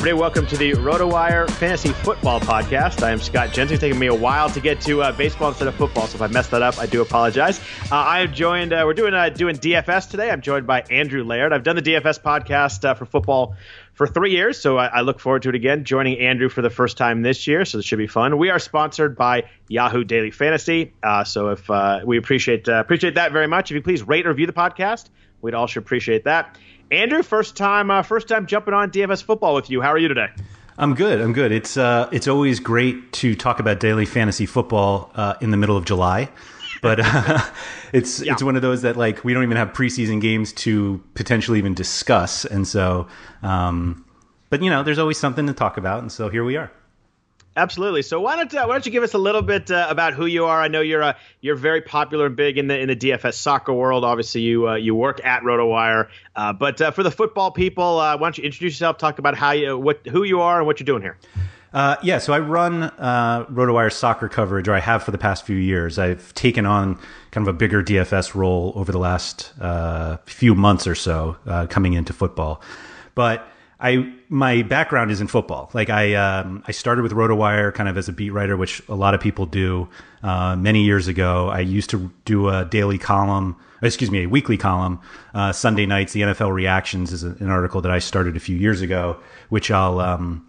Everybody, welcome to the RotoWire Fantasy Football Podcast. I am Scott Jenstad. It's taken me a while to get to uh, baseball instead of football, so if I messed that up, I do apologize. Uh, I am joined, uh, we're doing uh, doing DFS today. I'm joined by Andrew Laird. I've done the DFS podcast uh, for football for three years, so I, I, look forward to it again, joining Andrew for the first time this year, so it should be fun. We are sponsored by Yahoo Daily Fantasy, uh, so if we appreciate appreciate that very much. If you please rate or review the podcast, we'd all sure appreciate that. Andrew, first time, uh, first time jumping on DFS football with you. How are you today? I'm good. I'm good. It's uh, it's always great to talk about daily fantasy football uh, in the middle of July, but uh, it's yeah. it's one of those that like we don't even have preseason games to potentially even discuss, and so, um, but you know, there's always something to talk about, and so here we are. Absolutely. So why don't uh, why don't you give us a little bit uh, about who you are? I know you're uh, you're very popular and big in the in the DFS soccer world. Obviously, you uh, you work at RotoWire. Uh, but for the football people, why don't you introduce yourself? Talk about how you what who you are and what you're doing here. yeah, so I run uh, RotoWire soccer coverage, or I have for the past few years. I've taken on kind of a bigger DFS role over the last few months or so, coming into football. But I my background is in football. Like I um, I started with RotoWire kind of as a beat writer, which a lot of people do. Uh, many years ago, I used to do a daily column, excuse me, a weekly column. Uh, Sunday nights, the NFL reactions is an article that I started a few years ago, which I'll um,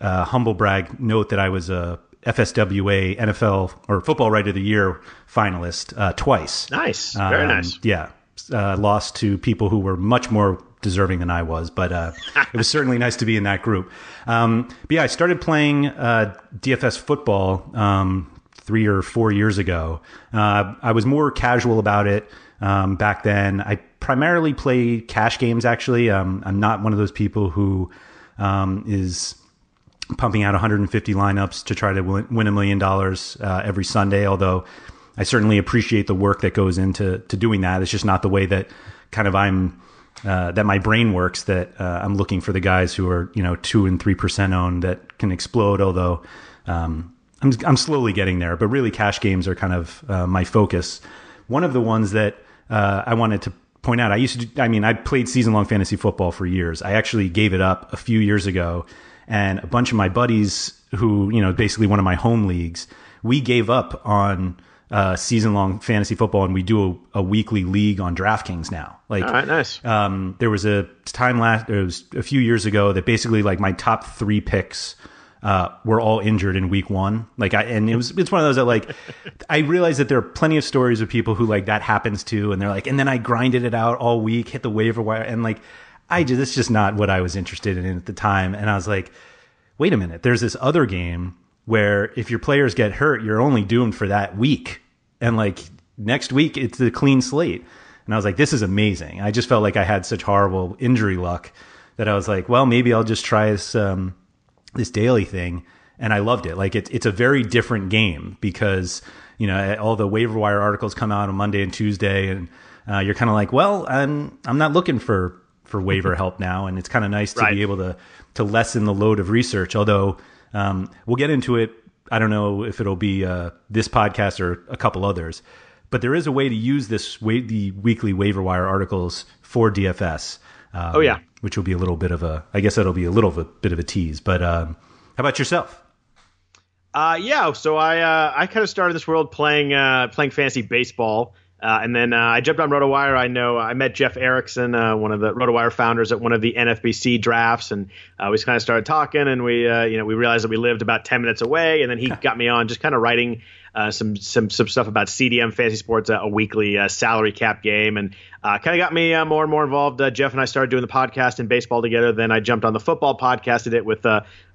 uh, humble brag note that I was a FSWA NFL or Football Writer of the Year finalist uh, twice. Nice, very um, nice. Yeah, uh, lost to people who were much more deserving than I was, but uh, it was certainly nice to be in that group. Um, but yeah, I started playing uh, DFS football um, three or four years ago. Uh, I was more casual about it um, back then. I primarily play cash games. Actually, um, I'm not one of those people who um, is pumping out 150 lineups to try to win a million dollars uh, every Sunday. Although I certainly appreciate the work that goes into to doing that. It's just not the way that kind of I'm uh, that my brain works that uh, I'm looking for the guys who are you know two and three percent owned that can explode. Although um, I'm I'm slowly getting there, but really cash games are kind of uh, my focus. one of the ones that uh, I wanted to point out, I used to, I mean, I played season long fantasy football for years. I actually gave it up a few years ago, and a bunch of my buddies who, you know, basically one of my home leagues, we gave up on uh, season long fantasy football and we do a, a, weekly league on DraftKings now. Like, all right, nice. Um, there was a time last, it was a few years ago that basically like my top three picks uh, were all injured in week one. Like I, and it was, it's one of those that like, I realized that there are plenty of stories of people who like that happens to, and they're like, and then I grinded it out all week, hit the waiver wire, and like, I just, it's just not what I was interested in at the time. And I was like, wait a minute, there's this other game where if your players get hurt, you're only doomed for that week. And like next week, it's a clean slate. And I was like, this is amazing. I just felt like I had such horrible injury luck that I was like, well, maybe I'll just try this, um, this daily thing. And I loved it. Like it's, it's a very different game because, you know, all the waiver wire articles come out on Monday and Tuesday and, uh, you're kind of like, well, I'm, I'm not looking for, for waiver help now. And it's kind of nice to right. be able to, to lessen the load of research. Although, um, we'll get into it. I don't know if it'll be uh, this podcast or a couple others, but there is a way to use this way, the weekly waiver wire articles for DFS. Um, oh yeah, which will be a little bit of a. I guess that'll be a little bit, bit of a tease. But um, how about yourself? Uh, yeah, so I uh, I kind of started this world playing uh, playing fantasy baseball. Uh, and then uh, I jumped on RotoWire. I know I met Jeff Erickson, uh, one of the RotoWire founders, at one of the NFBC drafts, and uh, we kind of started talking. And we, uh, you know, we realized that we lived about ten minutes away. And then he got me on, just kind of writing uh, some some some stuff about CDM Fantasy Sports, a weekly salary cap game, and kind of got me more and more involved. Jeff and I started doing the podcast and baseball together. Then I jumped on the football podcast, did it with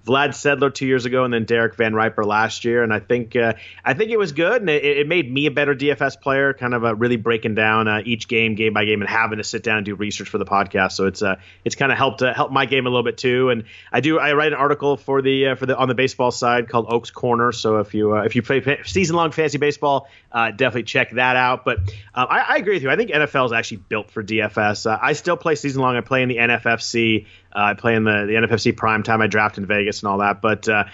Vlad Sedler two years ago, and then Derek Van Riper last year. And I think uh, I think it was good, and it, it, made me a better DFS player. Kind of uh, really breaking down uh, each game, game by game, and having to sit down and do research for the podcast. So it's uh, it's kind of helped uh, help my game a little bit too. And I do I write an article for the uh, for the on the baseball side called Oaks Corner. So if you if you play season long fantasy baseball, definitely check that out. But um, I, I, agree with you. I think NFL is actually built for DFS. I still play season long. I play in the NFFC. I play in the the NFFC prime time. I draft in Vegas and all that. But uh,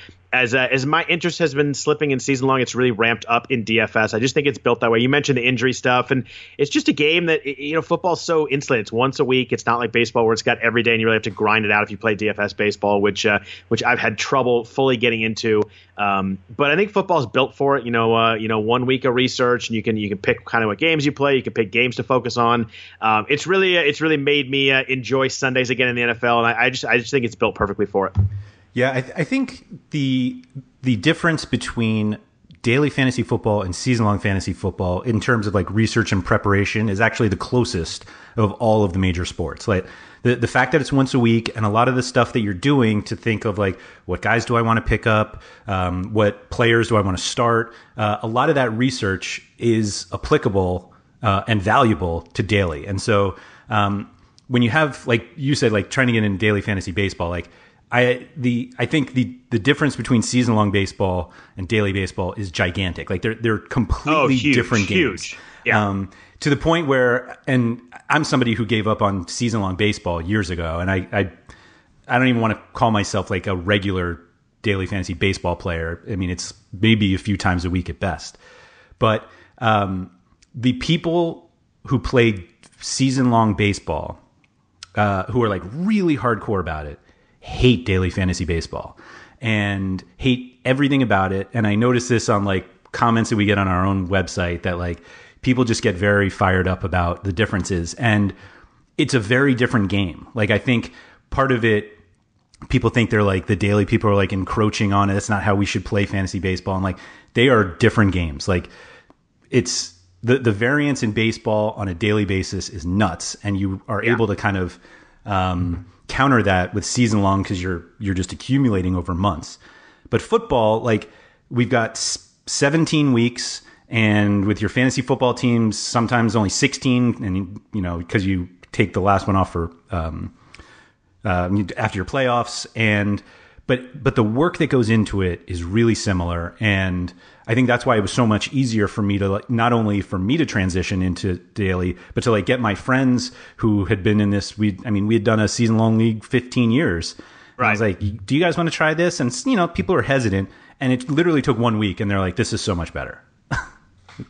as uh, as my interest has been slipping in season long, it's really ramped up in DFS. I just think it's built that way. You mentioned the injury stuff, and it's just a game that you know football's so insulated. It's once a week. It's not like baseball where it's got every day, and you really have to grind it out if you play DFS baseball, which uh, which I've had trouble fully getting into. Um, but I think football is built for it. You know, uh, you know, one week of research, and you can you can pick kind of what games you play. You can pick games to focus on. Um, it's really uh, it's really made me uh, enjoy Sundays again in the NFL, and I, I just I just think it's built perfectly for it. Yeah, I, th- I think the the difference between daily fantasy football and season long fantasy football in terms of like research and preparation is actually the closest of all of the major sports. Like the, the fact that it's once a week and a lot of the stuff that you're doing to think of like what guys do I want to pick up, um, what players do I want to start. Uh, a lot of that research is applicable uh, and valuable to daily. And so um, when you have like you said, like trying to get in daily fantasy baseball, like I the I think the the difference between season long baseball and daily baseball is gigantic. Like they're they're completely oh, huge, different games. Huge. Yeah. Um, to the point where, and I'm somebody who gave up on season long baseball years ago, and I, I I don't even want to call myself like a regular daily fantasy baseball player. I mean, it's maybe a few times a week at best. But um, the people who played season long baseball, uh, who are like really hardcore about it, hate daily fantasy baseball and hate everything about it. And I notice this on like comments that we get on our own website that like people just get very fired up about the differences. And it's a very different game. Like I think part of it, people think they're like the daily people are like encroaching on it. That's not how we should play fantasy baseball. And like they are different games. Like it's the the variance in baseball on a daily basis is nuts, and you are yeah. able to kind of um, counter that with season long because you're you're just accumulating over months. But football, like we've got 17 weeks, and with your fantasy football teams, sometimes only 16, and you know because you take the last one off for um, uh, after your playoffs, and but but the work that goes into it is really similar. And i think that's why it was so much easier for me to like not only for me to transition into daily but to like get my friends who had been in this we i mean we had done a season long league 15 years. Right. i was like do you guys want to try this? And you know people are hesitant. And it literally took one week and they're like this is so much better.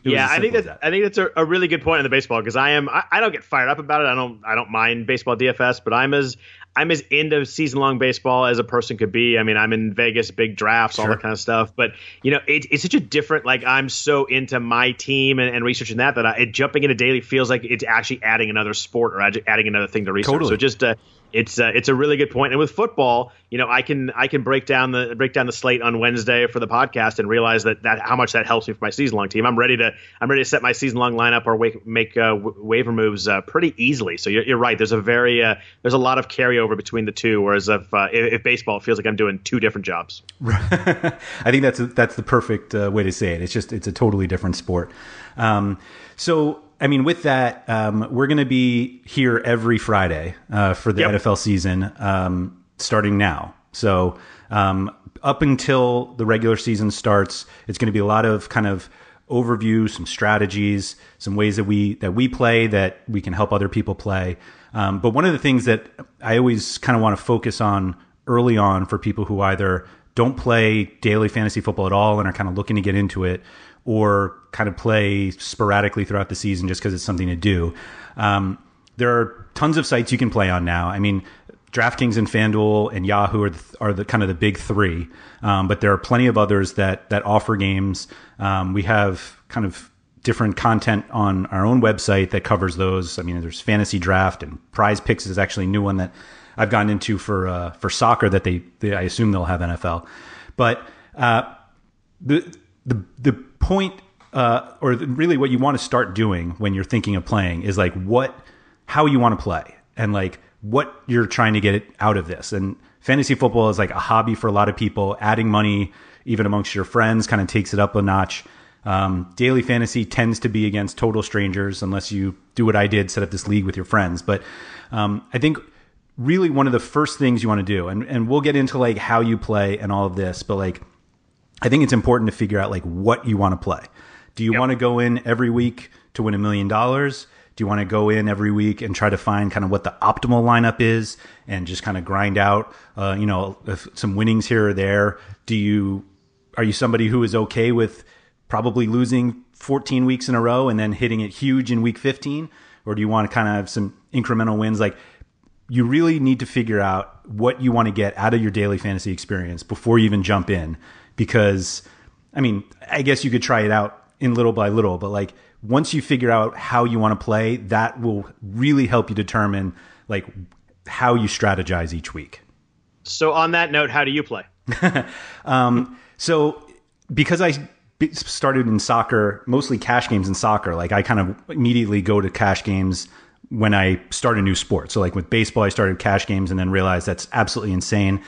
Yeah, I think that's that, I think that's a, a, really good point in the baseball because I am I, I, don't get fired up about it. I don't I don't mind baseball DFS, but I'm as I'm as into season long baseball as a person could be. I mean, I'm in Vegas, big drafts, sure. all that kind of stuff. But you know, it, it's such a different. Like, I'm so into my team and, and researching that that I, it, jumping into daily feels like it's actually adding another sport or adding another thing to research. Totally. So just uh, it's uh, it's a really good point. And with football, you know, I can I can break down the break down the slate on Wednesday for the podcast and realize that that how much that helps me for my season long team. I'm ready to I'm ready to set my season long lineup or wake, make uh, waiver moves uh, pretty easily. So you're, you're, right. There's a very uh, there's a lot of carryover between the two. Whereas if, uh, if, if baseball feels like I'm doing two different jobs. I think that's a, that's the perfect uh, way to say it. It's just it's a totally different sport. Um, so I mean, with that, um, we're going to be here every Friday uh, for the yep. NFL season um, starting now. So um, up until the regular season starts, it's going to be a lot of kind of overview, some strategies, some ways that we that we play that we can help other people play. Um, but one of the things that I always kind of want to focus on early on for people who either don't play daily fantasy football at all and are kind of looking to get into it, or kind of play sporadically throughout the season just because it's something to do. Um, there are tons of sites you can play on now. I mean, DraftKings and FanDuel and Yahoo are the, are the kind of the big three, um, but there are plenty of others that that offer games. Um, we have kind of different content on our own website that covers those. I mean, there's Fantasy Draft and Prize Picks is actually a new one that I've gotten into for uh, for soccer that they, they, I assume they'll have NFL, but uh, the the the point, uh, or really what you want to start doing when you're thinking of playing is like what, how you want to play and like what you're trying to get out of this. And fantasy football is like a hobby for a lot of people. Adding money, even amongst your friends, kind of takes it up a notch. Um, daily fantasy tends to be against total strangers unless you do what I did, set up this league with your friends. But um, I think really one of the first things you want to do, and, and we'll get into like how you play and all of this, but like I think it's important to figure out like what you want to play. Do you yep. want to go in every week to win a million dollars? Do you want to go in every week and try to find kind of what the optimal lineup is and just kind of grind out, uh, you know, some winnings here or there? Do you are you somebody who is okay with probably losing 14 weeks in a row and then hitting it huge in week 15, or do you want to kind of have some incremental wins? Like you really need to figure out what you want to get out of your daily fantasy experience before you even jump in because I mean, I guess you could try it out in little by little, but like once you figure out how you want to play, that will really help you determine like how you strategize each week. So on that note, how do you play? um, so because I started in soccer, mostly cash games in soccer, like I kind of immediately go to cash games when I start a new sport. So like with baseball, I started cash games and then realized that's absolutely insane.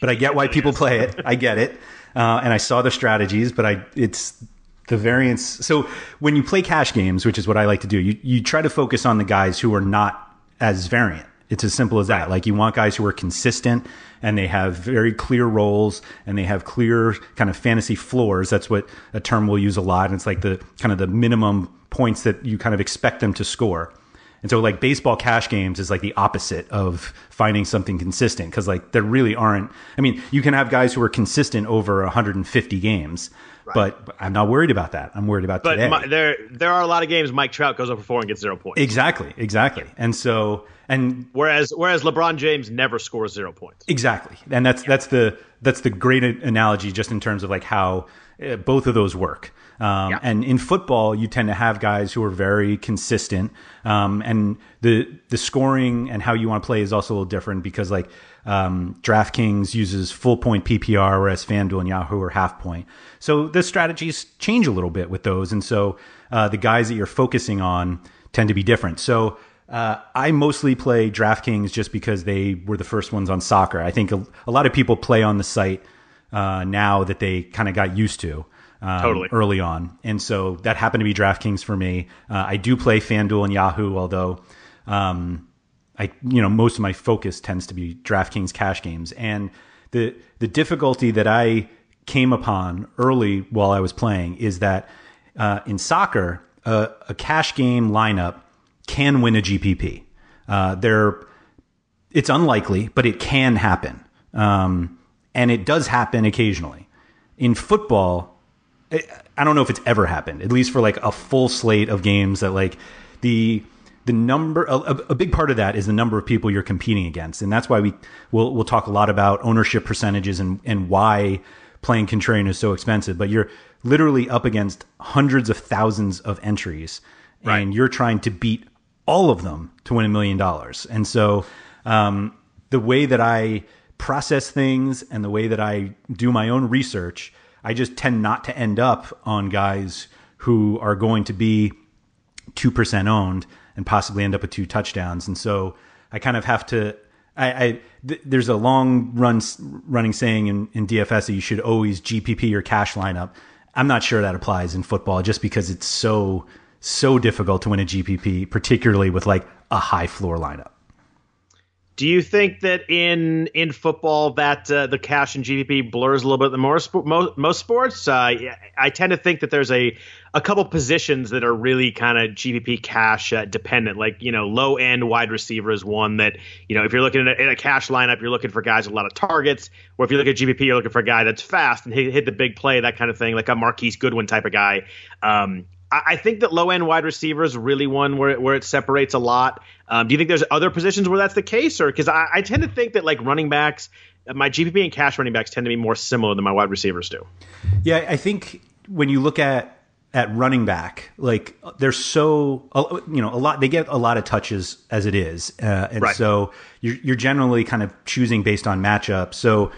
But I get why people play it. I get it uh, and I saw the strategies, but I it's the variance. So when you play cash games, which is what I like to do, you you try to focus on the guys who are not as variant. It's as simple as that. Like you want guys who are consistent and they have very clear roles and they have clear kind of fantasy floors. That's what a term we'll use a lot. And it's like the kind of the minimum points that you kind of expect them to score. And so like baseball cash games is like the opposite of finding something consistent because like there really aren't. I mean, you can have guys who are consistent over 150 games, right. but I'm not worried about that. I'm worried about but today. My, there there are a lot of games Mike Trout goes over four and gets zero points. Exactly, exactly. And so and whereas whereas LeBron James never scores zero points. Exactly, and that's yeah. that's the that's the great analogy just in terms of like how uh, both of those work. Um, yeah. And in football, you tend to have guys who are very consistent, um, and the the scoring and how you want to play is also a little different because like um, DraftKings uses full point PPR, whereas FanDuel and Yahoo are half point. So the strategies change a little bit with those, and so uh, the guys that you're focusing on tend to be different. So. Uh, I mostly play DraftKings just because they were the first ones on soccer. I think a, a lot of people play on the site uh, now that they kind of got used to um, totally. early on. And so that happened to be DraftKings for me. Uh, I do play FanDuel and Yahoo, although um, I, you know, most of my focus tends to be DraftKings cash games. And the the difficulty that I came upon early while I was playing is that uh, in soccer, uh, a cash game lineup can win a GPP. Uh, there, it's unlikely, but it can happen, um, and it does happen occasionally. In football, I don't know if it's ever happened, at least for like a full slate of games that like the the number a, a, big part of that is the number of people you're competing against. And that's why we we'll, we'll talk a lot about ownership percentages and and why playing contrarian is so expensive. But you're literally up against hundreds of thousands of entries. Right. and you're trying to beat all of them to win a million dollars. And so um, the way that i process things and the way that i do my own research i just tend not to end up on guys who are going to be 2% owned and possibly end up with two touchdowns. And so I kind of have to. I, I th- there's a long run running saying in, in DFS that you should always GPP your cash lineup. I'm not sure that applies in football just because it's so so difficult to win a GPP, particularly with like a high floor lineup. Do you think that in in football that uh, the cash and GPP blurs a little bit the more most, most sports? Uh, I tend to think that there's a a couple positions that are really kind of GPP cash uh, dependent. Like you know, low end wide receiver is one that you know if you're looking at a, a, cash lineup, you're looking for guys with a lot of targets. Or if you look at GPP, you're looking for a guy that's fast and hit, hit the big play, that kind of thing, like a Marquise Goodwin type of guy. Um, I think that low end wide receivers really one where it, where it separates a lot. Um, do you think there's other positions where that's the case, or because I, I, tend to think that like running backs, my GPP and cash running backs tend to be more similar than my wide receivers do. Yeah, I think when you look at at running back, like they're so you know a lot they get a lot of touches as it is, uh, and right. so you're, you're generally kind of choosing based on matchup. So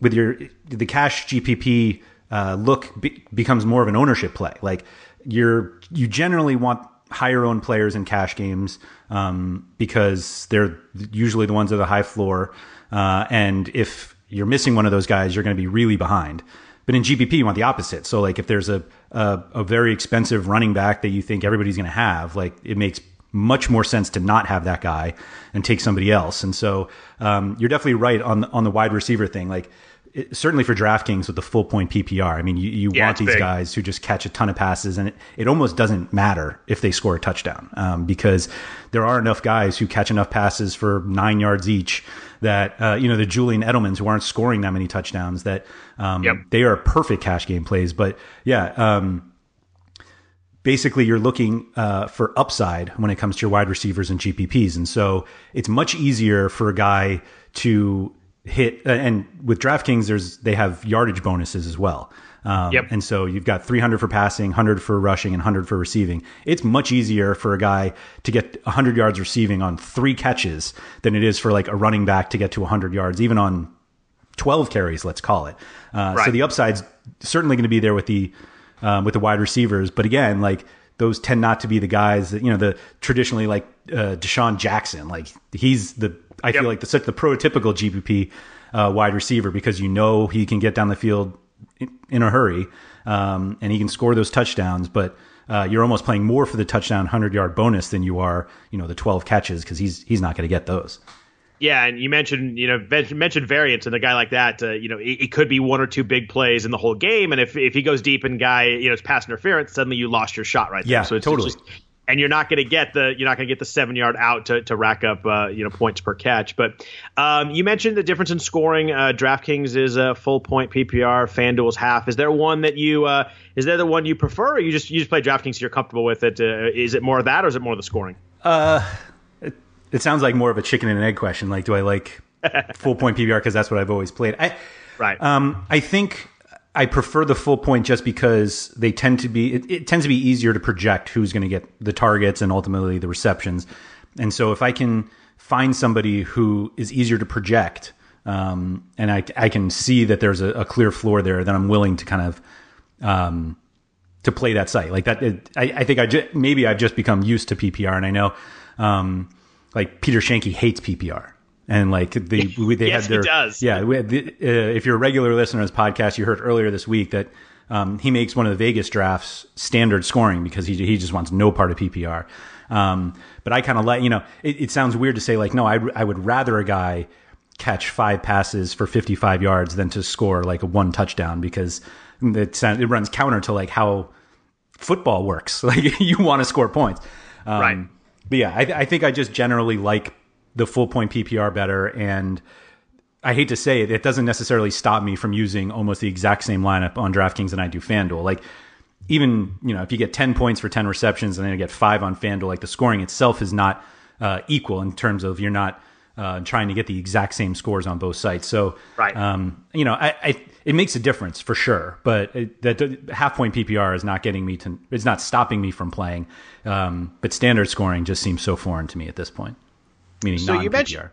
with your the cash GPP uh, look be, becomes more of an ownership play, like you're you generally want higher owned players in cash games um, because they're usually the ones at the high floor. Uh, and if you're missing one of those guys, you're going to be really behind. But in GPP, you want the opposite. So like if there's a, a, a very expensive running back that you think everybody's going to have, like it makes much more sense to not have that guy and take somebody else. And so um, you're definitely right on on the wide receiver thing. Like it, certainly for DraftKings with the full point PPR. I mean, you, you yeah, want these big. guys who just catch a ton of passes, and it, it almost doesn't matter if they score a touchdown um, because there are enough guys who catch enough passes for nine yards each that uh, you know the Julian Edelmans who aren't scoring that many touchdowns that um, yep. they are perfect cash game plays. But yeah. Um, basically, you're looking uh, for upside when it comes to your wide receivers and GPPs, and so it's much easier for a guy to hit uh, and with DraftKings there's they have yardage bonuses as well. Um, yep. And so you've got 300 for passing, 100 for rushing, and 100 for receiving. It's much easier for a guy to get 100 yards receiving on three catches than it is for like a running back to get to 100 yards, even on 12 carries, let's call it. Uh, right. So the upside's certainly going to be there with the um, with the wide receivers, but again, like those tend not to be the guys that you know the traditionally like uh, DeSean Jackson, like he's the I yep. feel like the such the prototypical GPP uh, wide receiver because you know he can get down the field in, a hurry um, and he can score those touchdowns, but. Uh, you're almost playing more for the touchdown 100 yard bonus than you are, you know, the 12 catches because he's he's not going to get those. Yeah, and you mentioned you know mentioned variance and a guy like that. Uh, you know, it, it, could be one or two big plays in the whole game, and if if he goes deep and guy you know it's pass interference, suddenly you lost your shot right there. Yeah, so it's, totally. It's just, and you're not going to get the you're not going to get the seven yard out to, to rack up uh, you know points per catch. But um, you mentioned the difference in scoring. Uh, DraftKings is a full point PPR. FanDuel's half. Is there one that you uh, is there the one you prefer, or you just you just play DraftKings so you're comfortable with it? Uh, is it more of that, or is it more of the scoring? Uh, it, it sounds like more of a chicken and an egg question. Like, do I like full point PPR because that's what I've always played? I right. Um, I think I prefer the full point just because they tend to be it, it tends to be easier to project who's going to get the targets and ultimately the receptions. And so if I can find somebody who is easier to project, um, and I, I can see that there's a, a, clear floor there, then I'm willing to kind of um, to play that site like that. It, I, I, think I just, maybe I've just become used to PPR, and I know um, like Peter Schoenke hates PPR and like the they yes, had their does. yeah. The, uh, if you're a regular listener to this podcast, you heard earlier this week that um, he makes one of the Vegas drafts standard scoring because he he just wants no part of PPR. Um, but I kind of like you know it, it, sounds weird to say like no I I would rather a guy catch five passes for 55 yards than to score like a one touchdown because it it runs counter to like how football works. Like you want to score points, um, right? But yeah, I, I think I just generally like the full point PPR better. And I hate to say it, it doesn't necessarily stop me from using almost the exact same lineup on DraftKings than I do FanDuel. Like even you know if you get 10 points for 10 receptions and then you get five on FanDuel, like the scoring itself is not uh, equal in terms of you're not uh, trying to get the exact same scores on both sites. So right. um, you know I, I, it makes a difference for sure, but it, that half point PPR is not getting me to it's not stopping me from playing. Um, but standard scoring just seems so foreign to me at this point. Meaning so you mentioned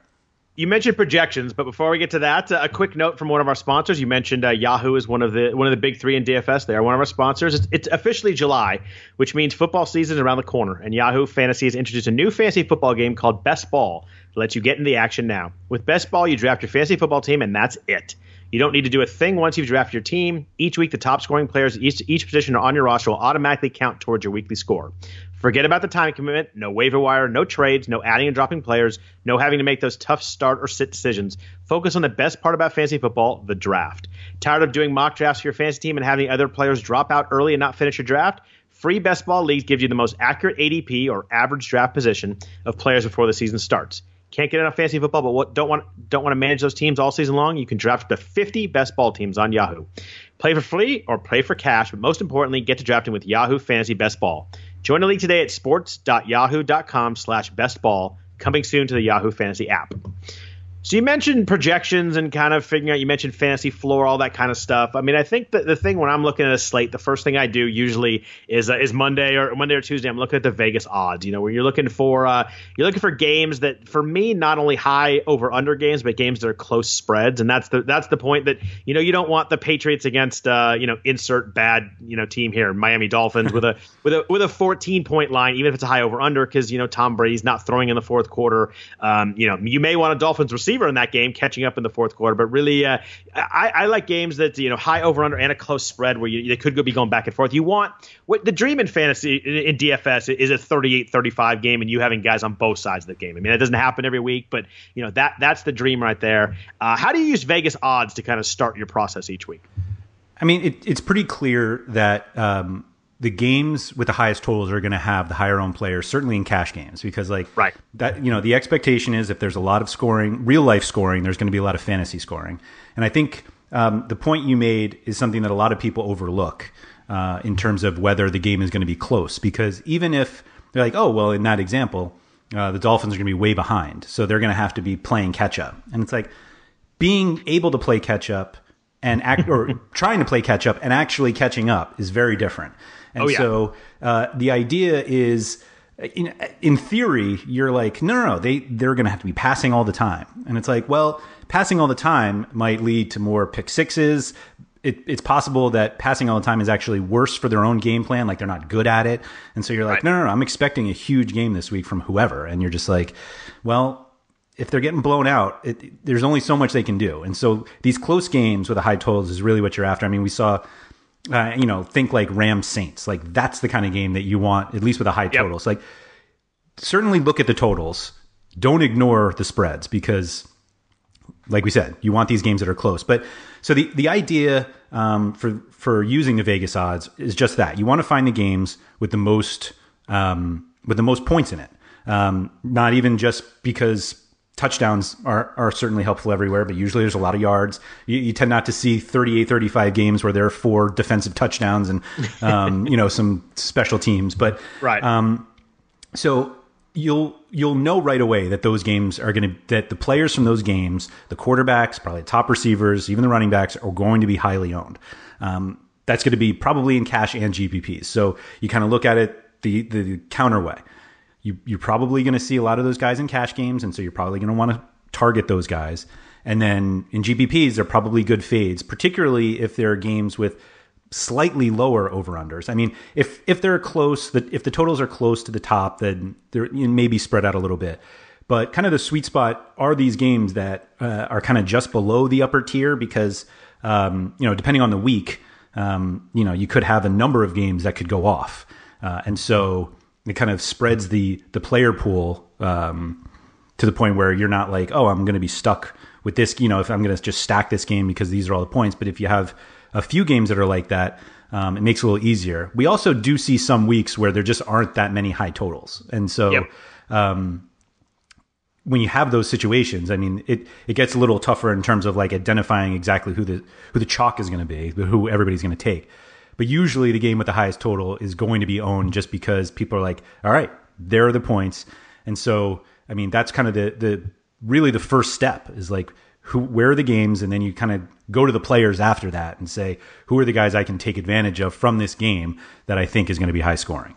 you mentioned projections, but before we get to that, uh, a quick note from one of our sponsors. You mentioned uh, Yahoo is one of the one of the big three in DFS. They are one of our sponsors. It's, it's, officially July, which means football season is around the corner, and Yahoo Fantasy has introduced a new fantasy football game called Best Ball to let you get in the action now. With Best Ball, you draft your fantasy football team, and that's it. You don't need to do a thing once you've drafted your team. Each week, the top scoring players at each each position on your roster will automatically count towards your weekly score. Forget about the time commitment. No waiver wire, no trades, no adding and dropping players, no having to make those tough start or sit decisions. Focus on the best part about fantasy football, the draft. Tired of doing mock drafts for your fantasy team and having other players drop out early and not finish your draft? Free Best Ball Leagues gives you the most accurate ADP or average draft position of players before the season starts. Can't get enough fantasy football, but what, don't want don't want to manage those teams all season long? You can draft the 50 best ball teams on Yahoo. Play for free or play for cash, but most importantly, get to drafting with Yahoo Fantasy Best Ball. Join the league today at sports.yahoo.com slash bestball, coming soon to the Yahoo Fantasy app. So you mentioned projections and kind of figuring out. You mentioned fantasy floor, all that kind of stuff. I mean, I think that the thing when I'm looking at a slate, the first thing I do usually is uh, is Monday or Monday or Tuesday. I'm looking at the Vegas odds. You know, where you're looking for uh, you're looking for games that for me not only high over under games, but games that are close spreads. And that's the that's the point that you know you don't want the Patriots against uh, you know insert bad you know team here, Miami Dolphins with a with a with a 14 point line, even if it's a high over under, because you know Tom Brady's not throwing in the fourth quarter. Um, you know, you may want a Dolphins receiver receiver in that game, catching up in the fourth quarter. But really, uh, I, I, like games that you know high over under and a close spread where you, they could be going back and forth. You want what the dream in fantasy in DFS is a 38-35 game, and you having guys on both sides of the game. I mean, it doesn't happen every week, but you know that that's the dream right there. Uh, how do you use Vegas odds to kind of start your process each week? I mean, it, it's pretty clear that. Um, the games with the highest totals are going to have the higher owned players, certainly in cash games, because like right. that, you know, the expectation is if there's a lot of scoring, real life scoring, there's going to be a lot of fantasy scoring. And I think um, the point you made is something that a lot of people overlook uh, in terms of whether the game is going to be close, because even if they're like, oh, well, in that example, uh, the Dolphins are going to be way behind, so they're going to have to be playing catch up, and it's like being able to play catch up and act or trying to play catch up and actually catching up is very different. And oh, yeah. so uh, the idea is, in, in theory, you're like, no, no, no, they they're going to have to be passing all the time, and it's like, well, passing all the time might lead to more pick sixes. It, it's possible that passing all the time is actually worse for their own game plan, like they're not good at it, and so you're like, right. no, no, no, I'm expecting a huge game this week from whoever, and you're just like, well, if they're getting blown out, it, there's only so much they can do. And so these close games with the high totals is really what you're after. I mean, we saw uh, you know, think like Rams Saints. Like that's the kind of game that you want, at least with a high yep. total. So like certainly look at the totals. Don't ignore the spreads because, like we said, you want these games that are close. But so the the idea um, for for using the Vegas odds is just that you want to find the games with the most um, with the most points in it. Um, not even just because touchdowns are, are certainly helpful everywhere, but usually there's a lot of yards. You, you, tend not to see 38, 35 games where there are four defensive touchdowns and, um, you know, some special teams. But, right. Um, so you'll, you'll know right away that those games are going to, that the players from those games, the quarterbacks, probably the top receivers, even the running backs are going to be highly owned. Um, that's going to be probably in cash and GPPs. So you kind of look at it the, the counter way you, you're probably going to see a lot of those guys in cash games, and so you're probably going to want to target those guys. And then in GPPs, they're probably good fades, particularly if there are games with slightly lower over unders. I mean, if if they're close, that if the totals are close to the top, then they're you know, maybe spread out a little bit. But kind of the sweet spot are these games that uh, are kind of just below the upper tier because um, you know depending on the week, um, you know you could have a number of games that could go off, uh, and so it kind of spreads the the player pool um, to the point where you're not like, oh, I'm going to be stuck with this. You know, if I'm going to just stack this game because these are all the points. But if you have a few games that are like that, um, it makes it a little easier. We also do see some weeks where there just aren't that many high totals, and so. Yep. Um, when you have those situations, I mean, it, it gets a little tougher in terms of like identifying exactly who the who the chalk is going to be, who everybody's going to take. But usually, the game with the highest total is going to be owned just because people are like, all right, there are the points, and so I mean, that's kind of the the really the first step is like who where are the games, and then you kind of go to the players after that and say who are the guys I can take advantage of from this game that I think is going to be high scoring.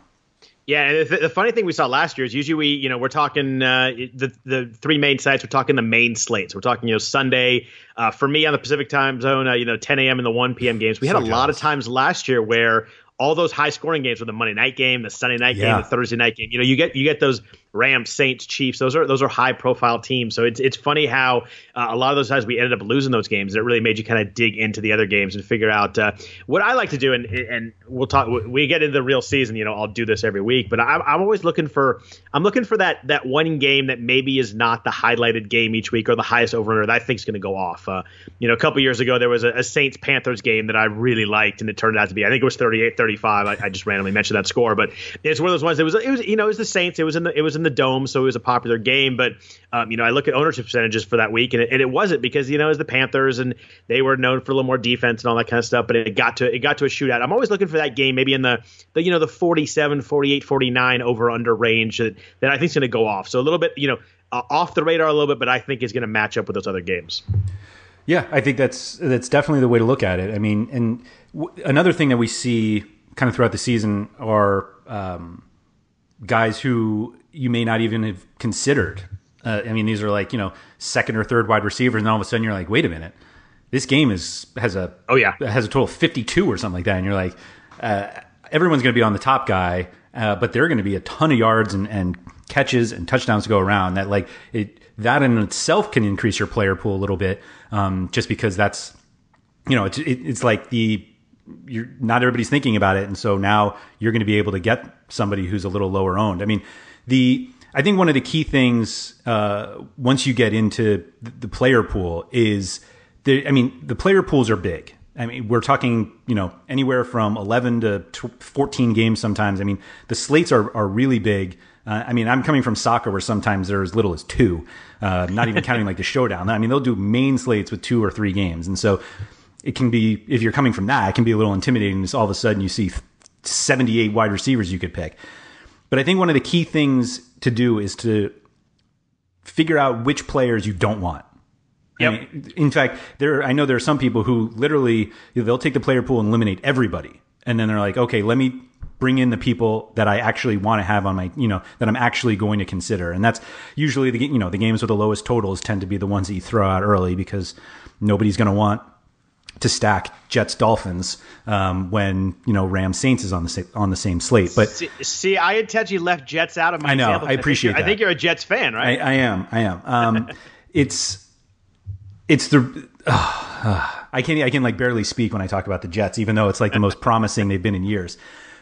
Yeah, and the, the, funny thing we saw last year is usually we, you know, we're talking uh, the the three main sites. We're talking the main slates. We're talking, you know, Sunday uh, for me on the Pacific time zone. Uh, you know, 10 a.m. and the 1 p.m. games. We had so a jealous. lot of times last year where all those high scoring games with the Monday night game, the Sunday night yeah. game, the Thursday night game. You know, you get you get those Rams, Saints, Chiefs. Those are those are high profile teams. So it's it's funny how uh, a lot of those times we ended up losing those games. It really made you kind of dig into the other games and figure out uh, what I like to do. And and we'll talk. We get into the real season. You know, I'll do this every week. But I'm, I'm always looking for I'm looking for that that one game that maybe is not the highlighted game each week or the highest over that I think is going to go off. Uh, you know, a couple years ago there was a, a, Saints Panthers game that I really liked, and it turned out to be I think it was 38-35. I, I just randomly mentioned that score, but it's one of those ones. It was it was you know it was the Saints. It was in the it was in the dome, so it was a popular game. But um, you know, I look at ownership percentages for that week, and it, and it wasn't because you know it was the Panthers, and they were known for a little more defense and all that kind of stuff. But it got to it got to a shootout. I'm always looking for that game, maybe in the the you know the 47, 48, 49 over under range that, that I think is going to go off. So a little bit you know uh, off the radar a little bit, but I think is going to match up with those other games. Yeah, I think that's that's definitely the way to look at it. I mean, and w- another thing that we see kind of throughout the season are um, guys who you may not even have considered. Uh, I mean, these are like you know second or third wide receivers, and all of a sudden you're like, wait a minute, this game is has a oh yeah has a total of 52 or something like that, and you're like, uh, everyone's going to be on the top guy, uh, but there are going to be a ton of yards and, and catches and touchdowns to go around. That like it that in itself can increase your player pool a little bit, um, just because that's you know it's it, it's like the you're not everybody's thinking about it, and so now you're going to be able to get somebody who's a little lower owned. I mean, the I think one of the key things uh, once you get into the player pool is the, I mean the player pools are big. I mean we're talking you know anywhere from 11 to 14 games sometimes. I mean the slates are are really big. Uh, I mean I'm coming from soccer where sometimes they're as little as two, uh, not even counting like the showdown. I mean they'll do main slates with two or three games, and so it can be if you're coming from that, it can be a little intimidating. All of a sudden, you see 78 wide receivers you could pick. But I think one of the key things to do is to figure out which players you don't want. Yep. I mean, in fact, there I know there are some people who literally you know, they'll take the player pool and eliminate everybody, and then they're like, okay, let me bring in the people that I actually want to have on my, you know, that I'm actually going to consider, and that's usually the you know the games with the lowest totals tend to be the ones that you throw out early because nobody's going to want to stack Jets Dolphins um, when you know Rams Saints is on the on the same slate. But see, see I intentionally left Jets out of my. I know. Example. I appreciate. I think, I think, you're a Jets fan, right? I, I am. I am. Um, it's it's the. Uh, I can I can like barely speak when I talk about the Jets, even though it's like the most promising they've been in years.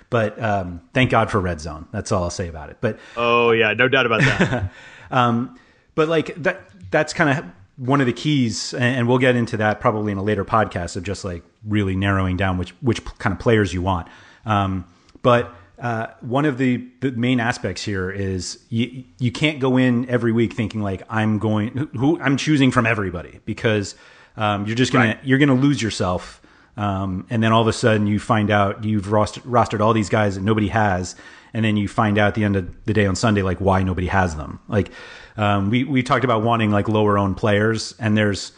But um, thank God for red zone. That's all I'll say about it. But oh yeah, no doubt about that. um, but like that that's kind of one of the keys, and we'll get into that probably in a later podcast of just like really narrowing down which which kind of players you want. Um, but uh, one of the, the main aspects here is you you can't go in every week thinking like I'm going who I'm choosing from everybody because um, you're just gonna right. you're gonna lose yourself. Um, and then all of a sudden you find out you've rostered, rostered all these guys that nobody has, and then you find out at the end of the day on Sunday like why nobody has them. Like um, we we talked about wanting like lower owned players, and there's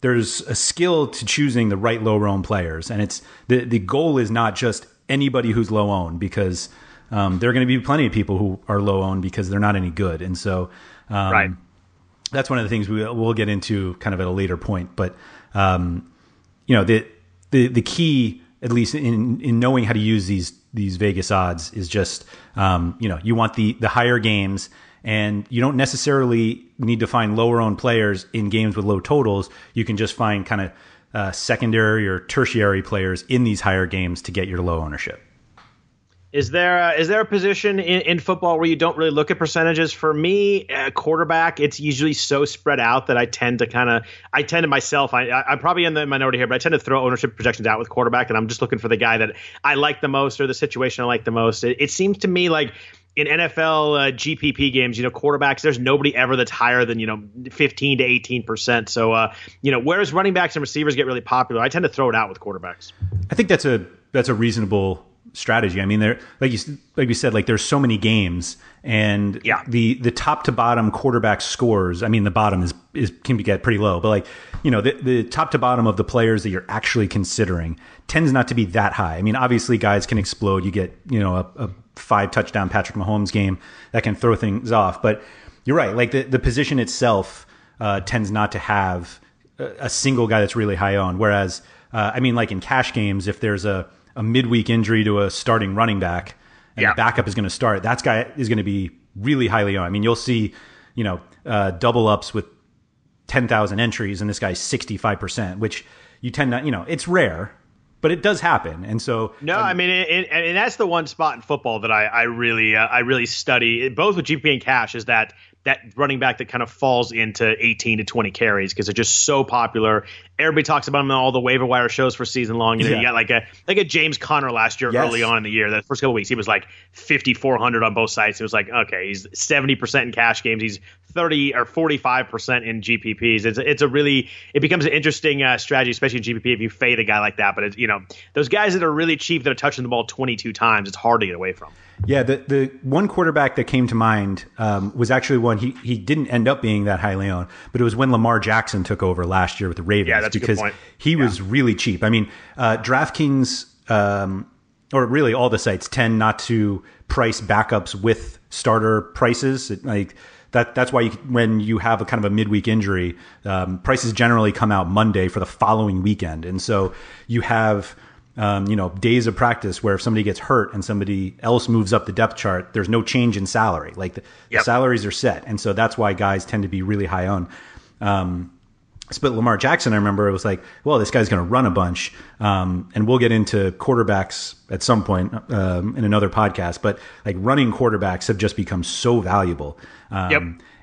there's a skill to choosing the right lower owned players, and it's the the goal is not just anybody who's low owned because um, there are going to be plenty of people who are low owned because they're not any good, and so um, right. That's one of the things we we'll get into kind of at a later point, but um, you know the the the key at least in in knowing how to use these these Vegas odds is just um, you know you want the the higher games and you don't necessarily need to find lower owned players in games with low totals. You can just find kind of uh, secondary or tertiary players in these higher games to get your low ownership. Is there a, is there a position in, in, football where you don't really look at percentages? For me, uh, quarterback, it's usually so spread out that I tend to kind of I tend to myself. I, I am probably in the minority here, but I tend to throw ownership projections out with quarterback, and I'm just looking for the guy that I like the most or the situation I like the most. It, it seems to me like in NFL uh, GPP games, you know, quarterbacks, there's nobody ever that's higher than, you know, 15 to 18%. So, uh, you know, whereas running backs and receivers get really popular, I tend to throw it out with quarterbacks. I think that's a that's a reasonable strategy. I mean, there like you like we said, like there's so many games, and yeah. the the top to bottom quarterback scores. I mean, the bottom is is can be get pretty low, but like you know, the the top to bottom of the players that you're actually considering tends not to be that high. I mean, obviously, guys can explode. You get you know a, a five touchdown Patrick Mahomes game that can throw things off, but you're right. Like the the position itself uh, tends not to have a, single guy that's really high owned, whereas. Uh, I mean, like in cash games, if there's a a midweek injury to a starting running back and yeah. the backup is going to start, that guy is going to be really highly owned. I mean, you'll see, you know, uh, double ups with 10,000 entries and this guy's 65%, which you tend to, you know, it's rare, but it does happen. And so, no, um, I mean, it, it, and that's the one spot in football that I, I really, uh, I really study both with GP and cash is that that running back that kind of falls into 18 to 20 carries because they're just so popular. Everybody talks about them on all the waiver wire shows for season long. You know, yeah. you got like a like a James Conner last year, yes. early on in the year. The first couple weeks, he was like 5400 on both sides. It was like, okay, he's 70 percent in cash games. He's 30 or 45 percent in GPPs. It's it's a really it becomes an interesting uh, strategy, especially in GPP if you fade a guy like that. But it's you know those guys that are really cheap that are touching the ball 22 times, it's hard to get away from. Yeah, the the one quarterback that came to mind um, was actually one he he didn't end up being that highly owned, but it was when Lamar Jackson took over last year with the Ravens. Yeah, that's because he yeah. was really cheap. I mean, uh, DraftKings um, or really all the sites tend not to price backups with starter prices. It, like that that's why you, when you have a kind of a midweek injury, um, prices generally come out Monday for the following weekend, and so you have um, you know, days of practice where if somebody gets hurt and somebody else moves up the depth chart, there's no change in salary. Like the, yep. the salaries are set. And so that's why guys tend to be really high on. Um, but Lamar Jackson, I remember it was like, well, this guy's going to run a bunch. Um, and we'll get into quarterbacks at some point um, in another podcast. But like running quarterbacks have just become so valuable. Um, yep.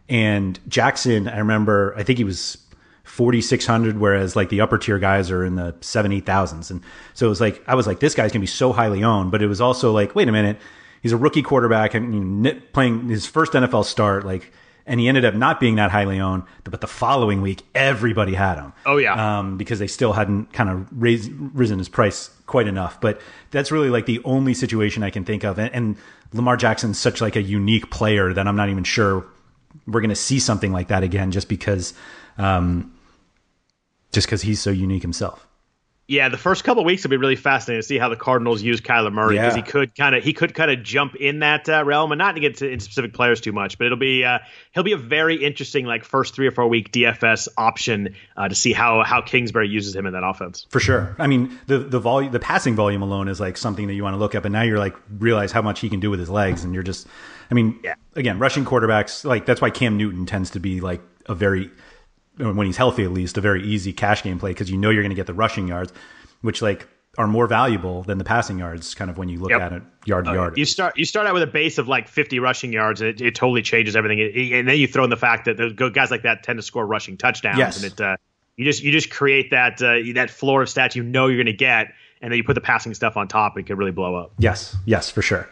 And Jackson, I remember, I think he was 4600 whereas like the upper tier guys are in the 70,000s and so it was like I was like this guy's going to be so highly owned but it was also like wait a minute he's a rookie quarterback and playing his first NFL start like and he ended up not being that highly owned but the following week everybody had him. Oh yeah. Um, because they still hadn't kind of raised risen his price quite enough. But that's really like the only situation I can think of. And, and Lamar Jackson's such like a unique player that I'm not even sure we're going to see something like that again just because um, just because he's so unique himself. Yeah, the first couple weeks will be really fascinating to see how the Cardinals use Kyler Murray because yeah. he could kind of he could kind of jump in that uh, realm and not to get to, into specific players too much, but it'll be uh, he'll be a very interesting like first three or four week DFS option uh, to see how how Kingsbury uses him in that offense. For sure. I mean the the volume the passing volume alone is like something that you want to look up, and now you're like realize how much he can do with his legs, and you're just I mean yeah. again rushing quarterbacks like that's why Cam Newton tends to be like a very when he's healthy at least, a very easy cash game play because you know you're going to get the rushing yards, which like are more valuable than the passing yards. Kind of when you look yep. at it yard to uh, yard. You start you start out with a base of like 50 rushing yards, and it, it totally changes everything. It, and then you throw in the fact that the guys like that tend to score rushing touchdowns, yes. and it uh, you just you just create that uh, that floor of stats you know you're going to get, and then you put the passing stuff on top, it could really blow up. Yes, yes, for sure.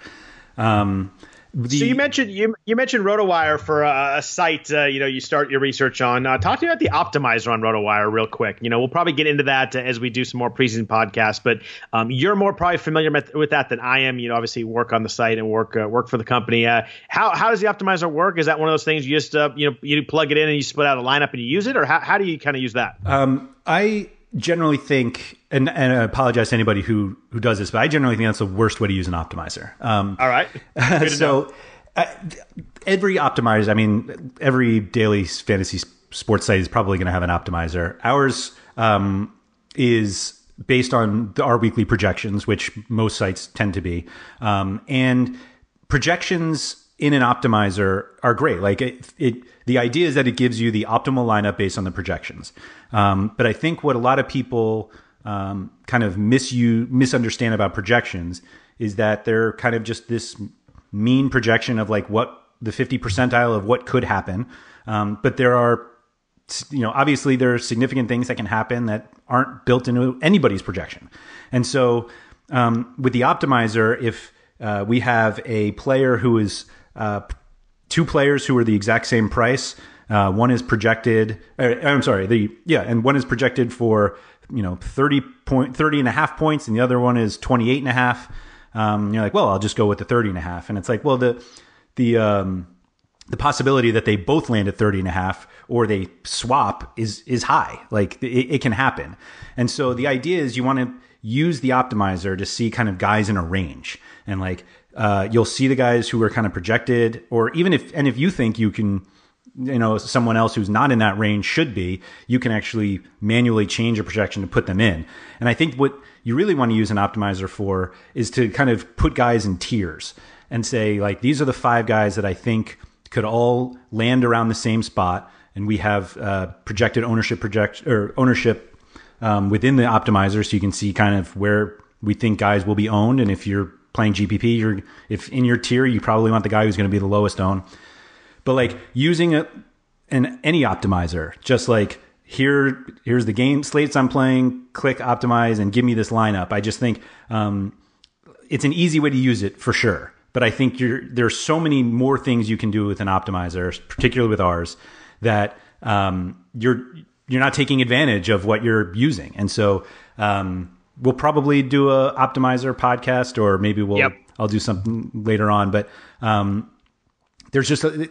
Um, the, so you mentioned you you mentioned RotoWire for a, a site uh, you know you start your research on. Uh, talk to me about the optimizer on RotoWire real quick. You know we'll probably get into that uh, as we do some more preseason podcasts, but um, you're more probably familiar with, with, that than I am. You know obviously work on the site and work uh, work for the company. Uh, how how does the optimizer work? Is that one of those things you just uh, you know you plug it in and you split out a lineup and you use it, or how how do you kind of use that? Um, I generally think, and, and I apologize to anybody who who does this, but I generally think that's the worst way to use an optimizer. Um, All right. so uh, every optimizer, I mean, every daily fantasy sports site is probably going to have an optimizer. Ours um, is based on the, our weekly projections, which most sites tend to be, um, and projections in an optimizer are great. Like it, it, the idea is that it gives you the optimal lineup based on the projections. Um, but I think what a lot of people um, kind of misu- misunderstand about projections is that they're kind of just this mean projection of like what the 50 percentile of what could happen. Um, but there are, you know, obviously there are significant things that can happen that aren't built into anybody's projection. And so um, with the optimizer, if uh, we have a player who is uh, two players who are the exact same price. Uh, one is projected. Uh, I'm sorry. The yeah, and one is projected for you know 30 point 30 and a half points, and the other one is 28 and a half. Um, you're like, well, I'll just go with the 30 and a half, and it's like, well, the the um, the possibility that they both land at 30 and a half or they swap is is high like it, it, can happen and so the idea is you want to use the optimizer to see kind of guys in a range and like uh, you'll see the guys who are kind of projected or even if and if you think you can you know someone else who's not in that range should be you can actually manually change a projection to put them in and i think what you really want to use an optimizer for is to kind of put guys in tiers and say like these are the five guys that i think could all land around the same spot, and we have uh, projected ownership project or ownership um, within the optimizer, so you can see kind of where we think guys will be owned. And if you're playing GPP, you're if in your tier, you probably want the guy who's going to be the lowest owned. But like using a, an any optimizer, just like here, here's the game slates I'm playing. Click optimize and give me this lineup. I just think um, it's an easy way to use it for sure. But I think you're, there's so many more things you can do with an optimizer, particularly with ours, that um, you're you're not taking advantage of what you're using. And so um, we'll probably do a optimizer podcast, or maybe we'll yep. I'll do something later on. But um, there's just a,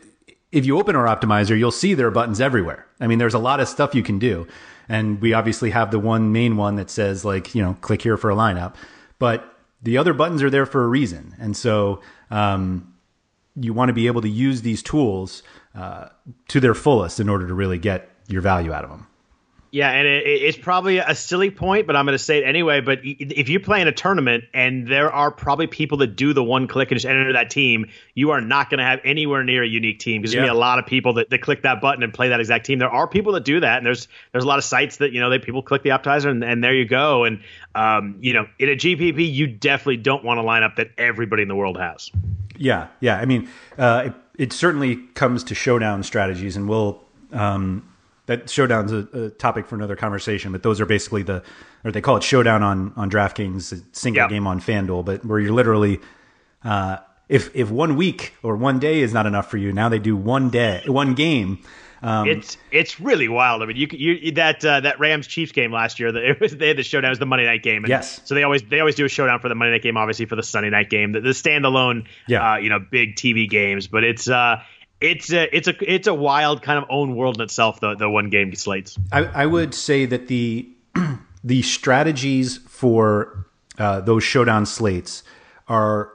if you open our optimizer, you'll see there are buttons everywhere. I mean, there's a lot of stuff you can do, and we obviously have the one main one that says like you know click here for a lineup, but the other buttons are there for a reason. And so um, you want to be able to use these tools uh, to their fullest in order to really get your value out of them. Yeah, and it, it's probably a silly point, but I'm going to say it anyway. But if you play in a tournament and there are probably people that do the one click and just enter that team, you are not going to have anywhere near a unique team because yeah. there's going to be a lot of people that, that click that button and play that exact team. There are people that do that, and there's there's a lot of sites that you know they people click the optimizer and, and there you go. And um, you know, in a GPP, you definitely don't want a lineup that everybody in the world has. Yeah, yeah. I mean, uh, it, it certainly comes to showdown strategies, and we'll. Um, that showdown's a, a, topic for another conversation, but those are basically the, or they call it showdown on on DraftKings, single yep. game on FanDuel, but where you're literally, uh, if if one week or one day is not enough for you, now they do one day, one game. Um, it's it's really wild. I mean, you you that uh, that Rams Chiefs game last year, that it was they had the showdown it was the Monday night game. And yes. So they always they always do a showdown for the Monday night game, obviously for the Sunday night game, the, the standalone, yeah. Uh, you know, big TV games. But it's uh it's a it's a it's a wild kind of own world in itself. The the one game slates. I, I would say that the the strategies for uh, those showdown slates are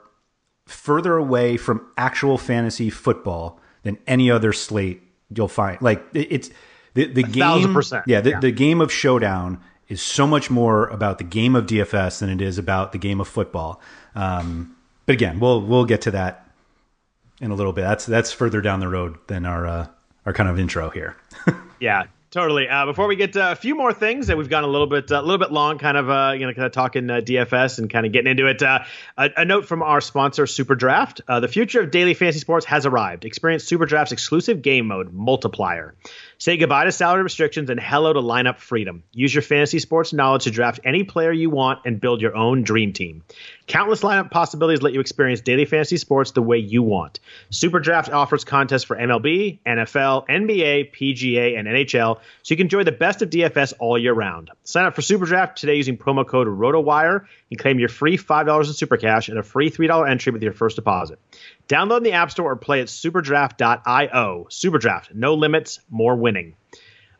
further away from actual fantasy football than any other slate you'll find. Like it's the the a game. Percent. Yeah, the, yeah, the game of showdown is so much more about the game of DFS than it is about the game of football. Um, but again, we'll we'll get to that in a little bit. That's that's further down the road than our uh, our kind of intro here. yeah, totally. Uh, before we get to a few more things that we've gone a little bit a uh, little bit long, kind of uh, you know, kind of talking uh, DFS and kind of getting into it. Uh, a, a, note from our sponsor, Super Draft: uh, the future of daily fantasy sports has arrived. Experience Super Draft's exclusive game mode, Multiplier. Say goodbye to salary restrictions and hello to lineup freedom. Use your fantasy sports knowledge to draft any player you want and build your own dream team. Countless lineup possibilities let you experience daily fantasy sports the way you want. Super Draft offers contests for MLB, NFL, NBA, PGA, and NHL, so you can enjoy the best of DFS all year round. Sign up for Super Draft today using promo code ROTOWIRE and claim your free $5 in Super Cash and a free $3 entry with your first deposit. Download the App Store or play at superdraft.io. Superdraft, no limits, more winning.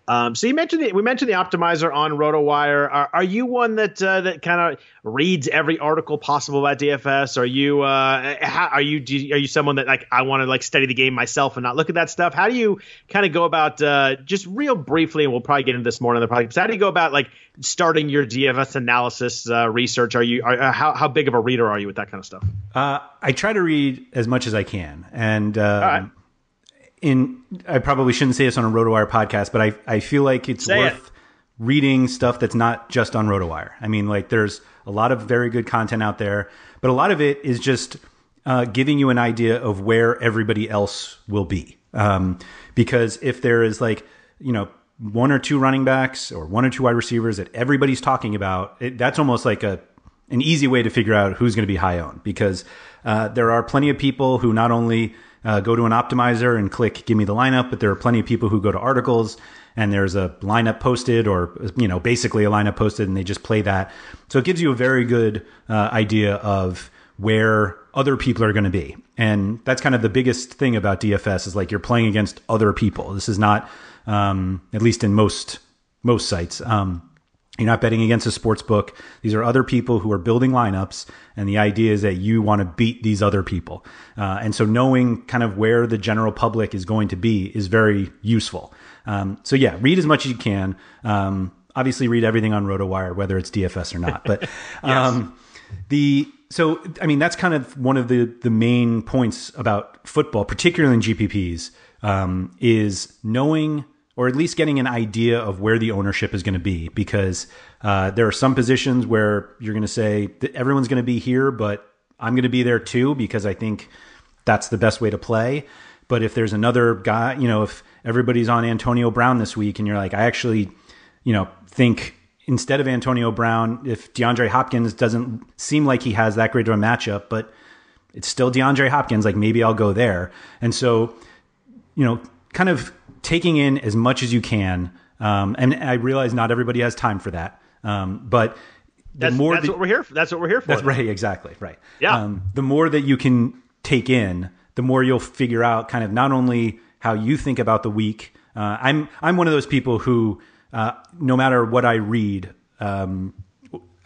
Um, so you mentioned the, we mentioned the optimizer on RotoWire. Are, are you one that uh, that kind of reads every article possible about DFS? Are you uh, how, are you, you are you someone that like I want to like study the game myself and not look at that stuff? How do you kind of go about uh, just real briefly, and we'll probably get into this more in the podcast. How do you go about like starting your DFS analysis uh, research? Are you are, uh, how how big of a reader are you with that kind of stuff? Uh, I try to read as much as I can, and. Um, in I probably shouldn't say this on a RotoWire podcast, but I I feel like it's say worth it. reading stuff that's not just on RotoWire. I mean, like there's a lot of very good content out there, but a lot of it is just uh, giving you an idea of where everybody else will be. Um, because if there is like you know one or two running backs or one or two wide receivers that everybody's talking about, it, that's almost like a an easy way to figure out who's going to be high owned because uh, there are plenty of people who not only uh, go to an optimizer and click give me the lineup, but there are plenty of people who go to articles and there's a lineup posted or you know basically a lineup posted and they just play that. So it gives you a very good uh, idea of where other people are going to be. And that's kind of the biggest thing about DFS is like you're playing against other people. This is not, um, at least in most most sites. Um, you're not betting against a sports book. These are other people who are building lineups, and the idea is that you want to beat these other people. Uh, and so, knowing kind of where the general public is going to be is very useful. Um, so, yeah, read as much as you can. Um, obviously, read everything on RotoWire, whether it's DFS or not. But um, the so I mean that's kind of one of the the main points about football, particularly in GPPs, um, is knowing or at least getting an idea of where the ownership is going to be, because uh, there are some positions where you're going to say that everyone's going to be here, but I'm going to be there too because I think that's the best way to play. But if there's another guy, you know, if everybody's on Antonio Brown this week, and you're like, I actually, you know, think instead of Antonio Brown, if DeAndre Hopkins doesn't seem like he has that great of a matchup, but it's still DeAndre Hopkins, like maybe I'll go there. And so, you know, kind of taking in as much as you can. Um, and I realize not everybody has time for that. Um, but the That's, more that's that- what we're here for. That's what we're here for. that's right, exactly, right. Yeah. Um, the more that you can take in, the more you'll figure out kind of not only how you think about the week. Uh, I'm I'm one of those people who, uh, no matter what I read, um,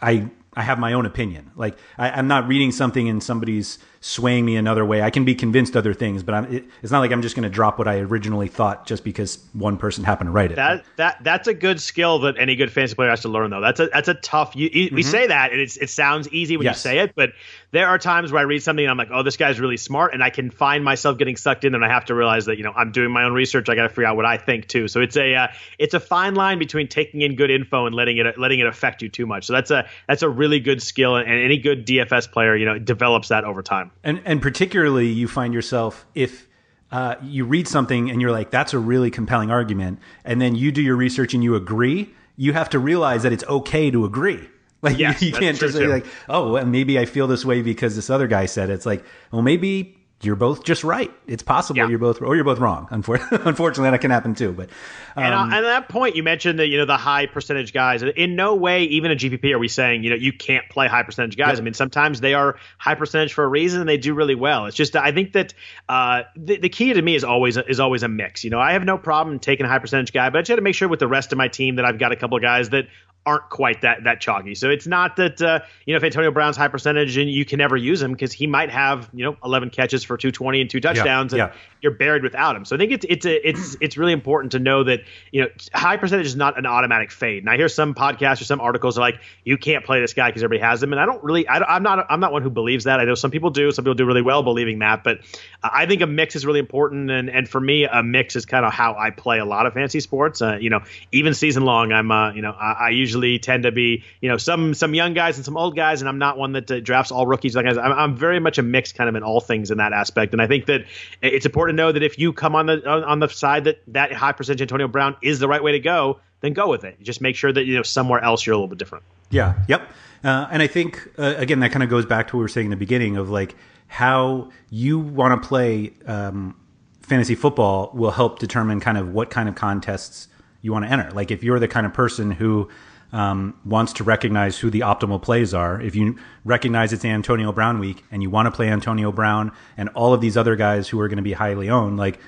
I I have my own opinion. Like I, I'm not reading something and somebody's swaying me another way. I can be convinced other things, but I'm, it, it's not like I'm just going to drop what I originally thought just because one person happened to write it. That that that's a good skill that any good fantasy player has to learn, though. That's a that's a tough. You, you, We say that, and it's, it sounds easy when Mm-hmm. Yes. you say it, but there are times where I read something and I'm like, oh, this guy's really smart, and I can find myself getting sucked in, and I have to realize that you know I'm doing my own research. I got to figure out what I think too. So it's a uh, it's a fine line between taking in good info and letting it letting it affect you too much. So that's a that's a really good skill, and any good DFS player you know develops that over time. and and particularly you find yourself if uh, you read something and you're like that's a really compelling argument and then you do your research and you agree you have to realize that it's okay to agree like you- you, can't just say like oh well, maybe i feel this way because this other guy said it. it's like well maybe you're both just right it's possible Yeah. you're both or you're both wrong Unfor- unfortunately that can happen too but And, um, uh, and at that point, you mentioned that you know the high percentage guys. In no way, even a GPP, are we saying you know you can't play high percentage guys. I mean, sometimes they are high percentage for a reason, and they do really well. It's just I think that uh, the, the key to me is always is always a mix. You know, I have no problem taking a high percentage guy, but I just try to make sure with the rest of my team that I've got a couple of guys that aren't quite that that chalky. So it's not that uh, you know if Antonio Brown's high percentage and you can never use him because he might have you know 11 catches for 220 and two touchdowns, and yeah. you're buried without him. So I think it's it's a, it's it's really important to know that you know high percentage is not an automatic fade. And I hear some podcasts or some articles are like you can't play this guy because everybody has him, and I don't really I, am not I'm not one who believes that. I know some people do. Some people do really well believing that, but I think a mix is really important. And and for me, a mix is kind of how I play a lot of fantasy sports. Uh, you know, even season long, I'm uh, you know I, I usually tend to be you know some some young guys and some old guys, and I'm not one that uh, drafts all rookies. Like I'm, I'm very much a mix kind of in all things in that aspect. And I think that it's important to know that if you come on the on, the side that that high percentage Antonio Brown is the right way to go, then go with it. Just make sure that you know somewhere else you're a little bit different. Yeah. Yep. Uh, and I think uh, again that kind of goes back to what we were saying in the beginning of like how you want to play um, fantasy football will help determine kind of what kind of contests you want to enter. Like if you're the kind of person who um, wants to recognize who the optimal plays are, if you recognize it's Antonio Brown week and you want to play Antonio Brown and all of these other guys who are going to be highly owned, like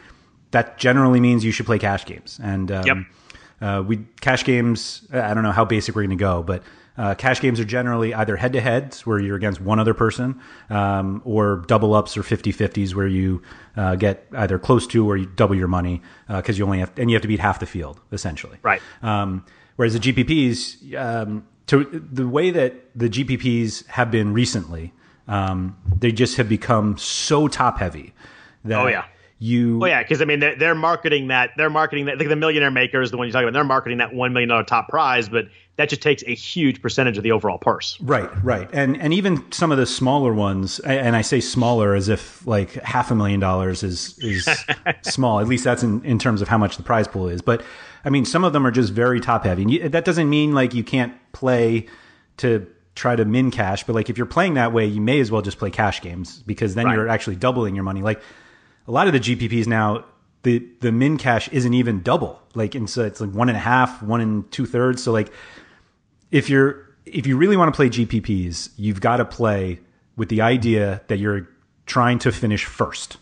that generally means you should play cash games. And um, Yep. uh, we cash games. I don't know how basic we're going to go, but uh, cash games are generally either head to heads where you're against one other person, um, or double ups or 50 50s where you uh, get either close to or you double your money because you only have and you have to beat half the field essentially. Right. Um, whereas the GPPs, um, to the way that the GPPs have been recently, um, they just have become so top heavy that Oh, yeah. you Well, yeah, because I mean they're, they're marketing that they're marketing that like the Millionaire Maker is the one you're talking about. They're marketing that one million dollar top prize, but that just takes a huge percentage of the overall purse. Right, right, and and even some of the smaller ones, and I say smaller as if like half a million dollars is is small. At least that's in, in terms of how much the prize pool is. But I mean, some of them are just very top heavy. And you, that doesn't mean like you can't play to try to min cash, but like if you're playing that way, you may as well just play cash games because then right. you're actually doubling your money. Like a lot of the GPPs now, the the min cash isn't even double. Like and so it's like one and a half, one and two thirds. So like if you're if you really want to play GPPs, you've got to play with the idea that you're trying to finish first.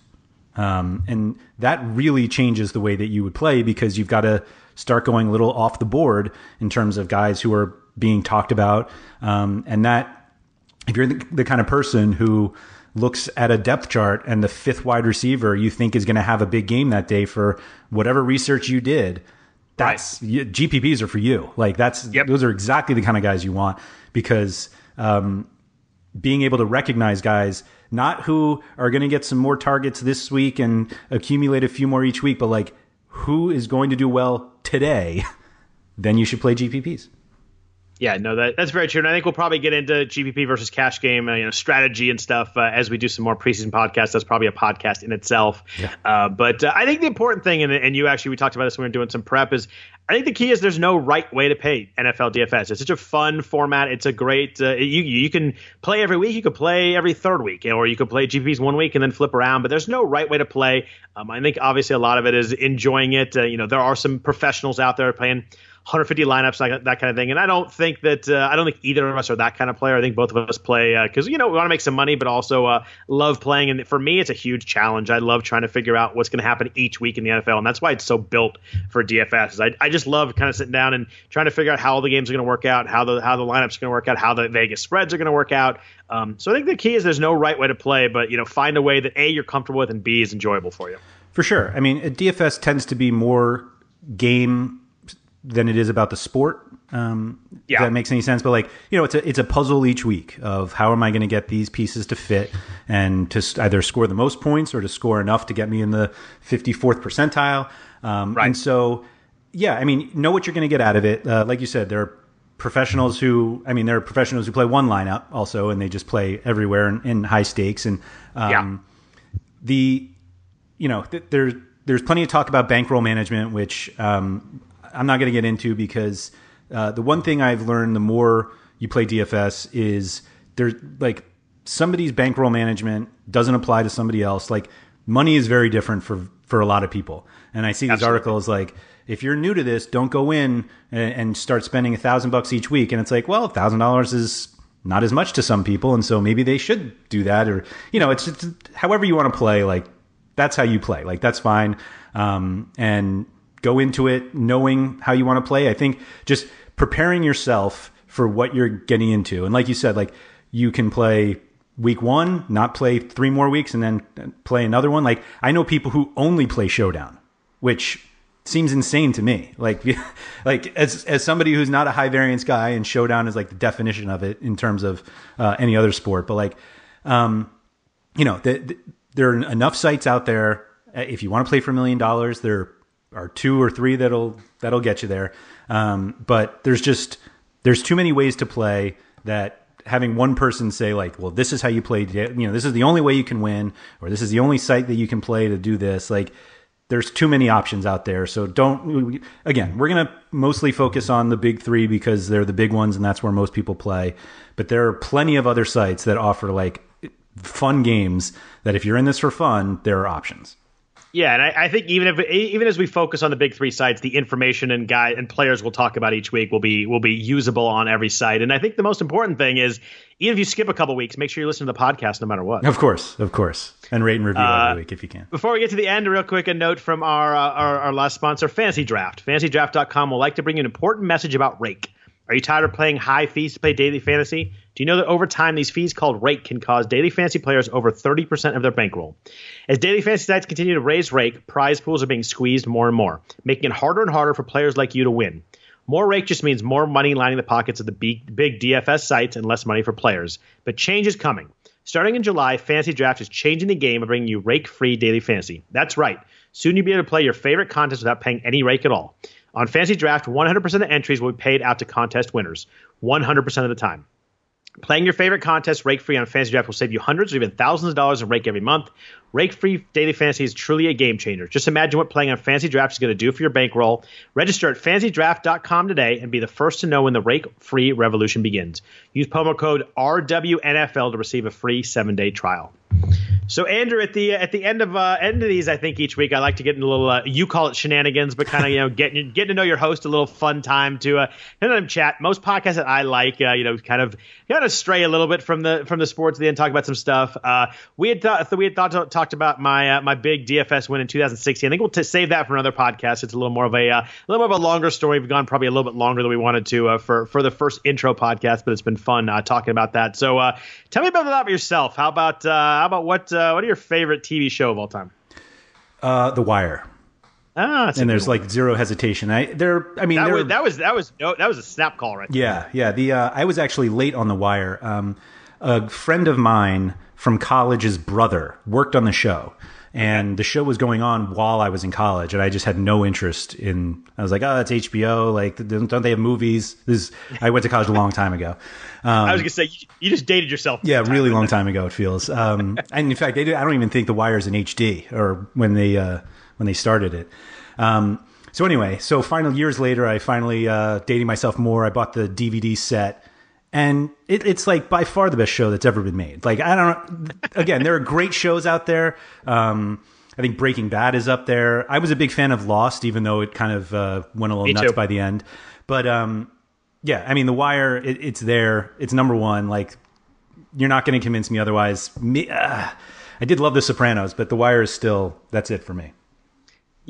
Um, and that really changes the way that you would play because you've got to start going a little off the board in terms of guys who are being talked about. Um, and that, if you're the, the, kind of person who looks at a depth chart and the fifth wide receiver you think is going to have a big game that day for whatever research you did, that's right. GPPs are for you. Like that's yep. those are exactly the kind of guys you want because um, being able to recognize guys not who are going to get some more targets this week and accumulate a few more each week, but like who is going to do well today, then you should play GPPs. Yeah, no, that, that's very true. And I think we'll probably get into GPP versus cash game, uh, you know, strategy and stuff uh, as we do some more preseason podcasts. That's probably a podcast in itself. Yeah. Uh, but uh, I think the important thing, and, and you actually, we talked about this when we were doing some prep, is I think the key is there's no right way to pay NFL DFS. It's such a fun format. It's a great, uh, you, you can play every week. You could play every third week, or you could play GPPs one week and then flip around. But there's no right way to play. Um, I think obviously a lot of it is enjoying it. Uh, you know, there are some professionals out there playing 150 lineups, that, that kind of thing. And I don't think that uh, I don't think either of us are that kind of player. I think both of us play because uh, you know we want to make some money, but also uh, love playing. And for me, it's a huge challenge. I love trying to figure out what's going to happen each week in the NFL, and that's why it's so built for DFS. I, I just love kind of sitting down and trying to figure out how all the games are going to work out, how the how the lineups are going to work out, how the Vegas spreads are going to work out. Um, so I think the key is there's no right way to play, but you know find a way that a you're comfortable with and b is enjoyable for you. For sure. I mean, DFS tends to be more game than it is about the sport. Um, yeah. If that makes any sense. But like, you know, it's a, it's a puzzle each week of how am I going to get these pieces to fit and to either score the most points or to score enough to get me in the 54th percentile. Um, right. And so, yeah, I mean, know what you're going to get out of it. Uh, like you said, there are professionals who, I mean, there are professionals who play one lineup also, and they just play everywhere in, in high stakes. And um, yeah. the, you know, th- there's, there's plenty of talk about bankroll management, which um, I'm not going to get into because uh, the one thing I've learned the more you play DFS is there's like somebody's bankroll management doesn't apply to somebody else. Like money is very different for for a lot of people. And I see these Absolutely. articles like if you're new to this, don't go in and, and start spending a thousand bucks each week. And it's like, well, a thousand dollars is not as much to some people, and so maybe they should do that. Or you know, it's, it's however you want to play. Like that's how you play. Like that's fine. Um, and go into it knowing how you want to play. I think just preparing yourself for what you're getting into. And like you said, like you can play week one, not play three more weeks, and then play another one. Like I know people who only play Showdown, which seems insane to me. Like, like as as somebody who's not a high variance guy, and Showdown is like the definition of it in terms of uh, any other sport. But like, um, you know, the, the, there are enough sites out there. If you want to play for a million dollars, there are two or three that'll that'll get you there. Um, but there's just there's too many ways to play that having one person say like, well, this is how you play. You know, this is the only way you can win, or this is the only site that you can play to do this. Like, there's too many options out there. So don't. Again, we're gonna mostly focus on the big three because they're the big ones and that's where most people play. But there are plenty of other sites that offer like fun games that if you're in this for fun, there are options. Yeah, and I, I, think even if even as we focus on the big three sites, the information and guide and players we'll talk about each week will be will be usable on every site. And I think the most important thing is even if you skip a couple weeks, make sure you listen to the podcast no matter what. Of course, of course, and rate and review uh, every week if you can. Before we get to the end, real quick, a note from our, uh, our our last sponsor, Fantasy Draft. FantasyDraft.com will like to bring you an important message about Rake. Are you tired of paying high fees to play daily fantasy? Do you know that over time, these fees called rake can cause daily fantasy players over 30% of their bankroll? As daily fantasy sites continue to raise rake, prize pools are being squeezed more and more, making it harder and harder for players like you to win. More rake just means more money lining the pockets of the big, big DFS sites and less money for players. But change is coming. Starting in July, Fantasy Draft is changing the game and bringing you rake free daily fantasy. That's right. Soon you'll be able to play your favorite contest without paying any rake at all. On Fantasy Draft, 100% of entries will be paid out to contest winners, 100% of the time. Playing your favorite contest rake free on Fantasy Draft will save you hundreds or even thousands of dollars in rake every month. Rake free daily fantasy is truly a game changer. Just imagine what playing on Fantasy Draft is going to do for your bankroll. Register at fantasydraft.com today and be the first to know when the rake free revolution begins. Use promo code RWNFL to receive a free seven day trial. So Andrew, at the at the end of uh, end of these, I think each week I like to get in a little uh, you call it shenanigans, but kind of you know getting getting to know your host a little fun time to uh, let them chat. Most podcasts that I like, uh, you know, kind of kind of stray a little bit from the from the sports, then talk about some stuff. Uh, we had thought we had thought talked about my uh, my big DFS win in 2016. I think we'll t- save that for another podcast. It's a little more of a uh, a little more of a longer story. We've gone probably a little bit longer than we wanted to uh, for for the first intro podcast, but it's been fun uh, talking about that. So uh, tell me about that about yourself. How about uh, how about what uh, what are your favorite TV show of all time? Uh, The Wire. Ah, And there's like zero hesitation. I there. I mean, that there- was that was that was no that was a snap call right there. Yeah, yeah. The uh, I was actually late on the wire. Um, a friend of mine from college's brother worked on the show, and the show was going on while I was in college, and I just had no interest in. I was like, oh, that's HBO. Like, don't they have movies? This I went to college a long time ago. Um, I was gonna say you, you just dated yourself. yeah, really long time ago it feels. Um, and in fact, they did, I don't even think the Wire's in HD or when they uh, when they started it. Um, so anyway, so final years later, I finally uh, dating myself more. I bought the DVD set, and it, it's like by far the best show that's ever been made. Like I don't. Again, there are great shows out there. Um, I think Breaking Bad is up there. I was a big fan of Lost, even though it kind of uh, went a little Me nuts too. by the end. But um, yeah, I mean, The Wire, it, it's there. It's number one. Like you're not going to convince me otherwise. Me, uh, I did love The Sopranos, but The Wire is still that's it for me.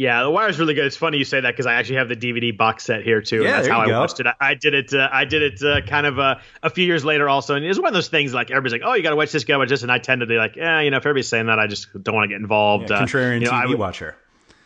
Yeah, The Wire's really good. It's funny you say that because I actually have the DVD box set here too. and Yeah, that's there how I go. watched it. I, I did it. Uh, I did it uh, kind of uh, a few years later also, and it was one of those things like everybody's like, "Oh, you got to watch this, got to watch this," and I tend to be like, "Yeah, you know, if everybody's saying that, I just don't want to get involved." Uh, Contrarian you know, I TV would- watcher.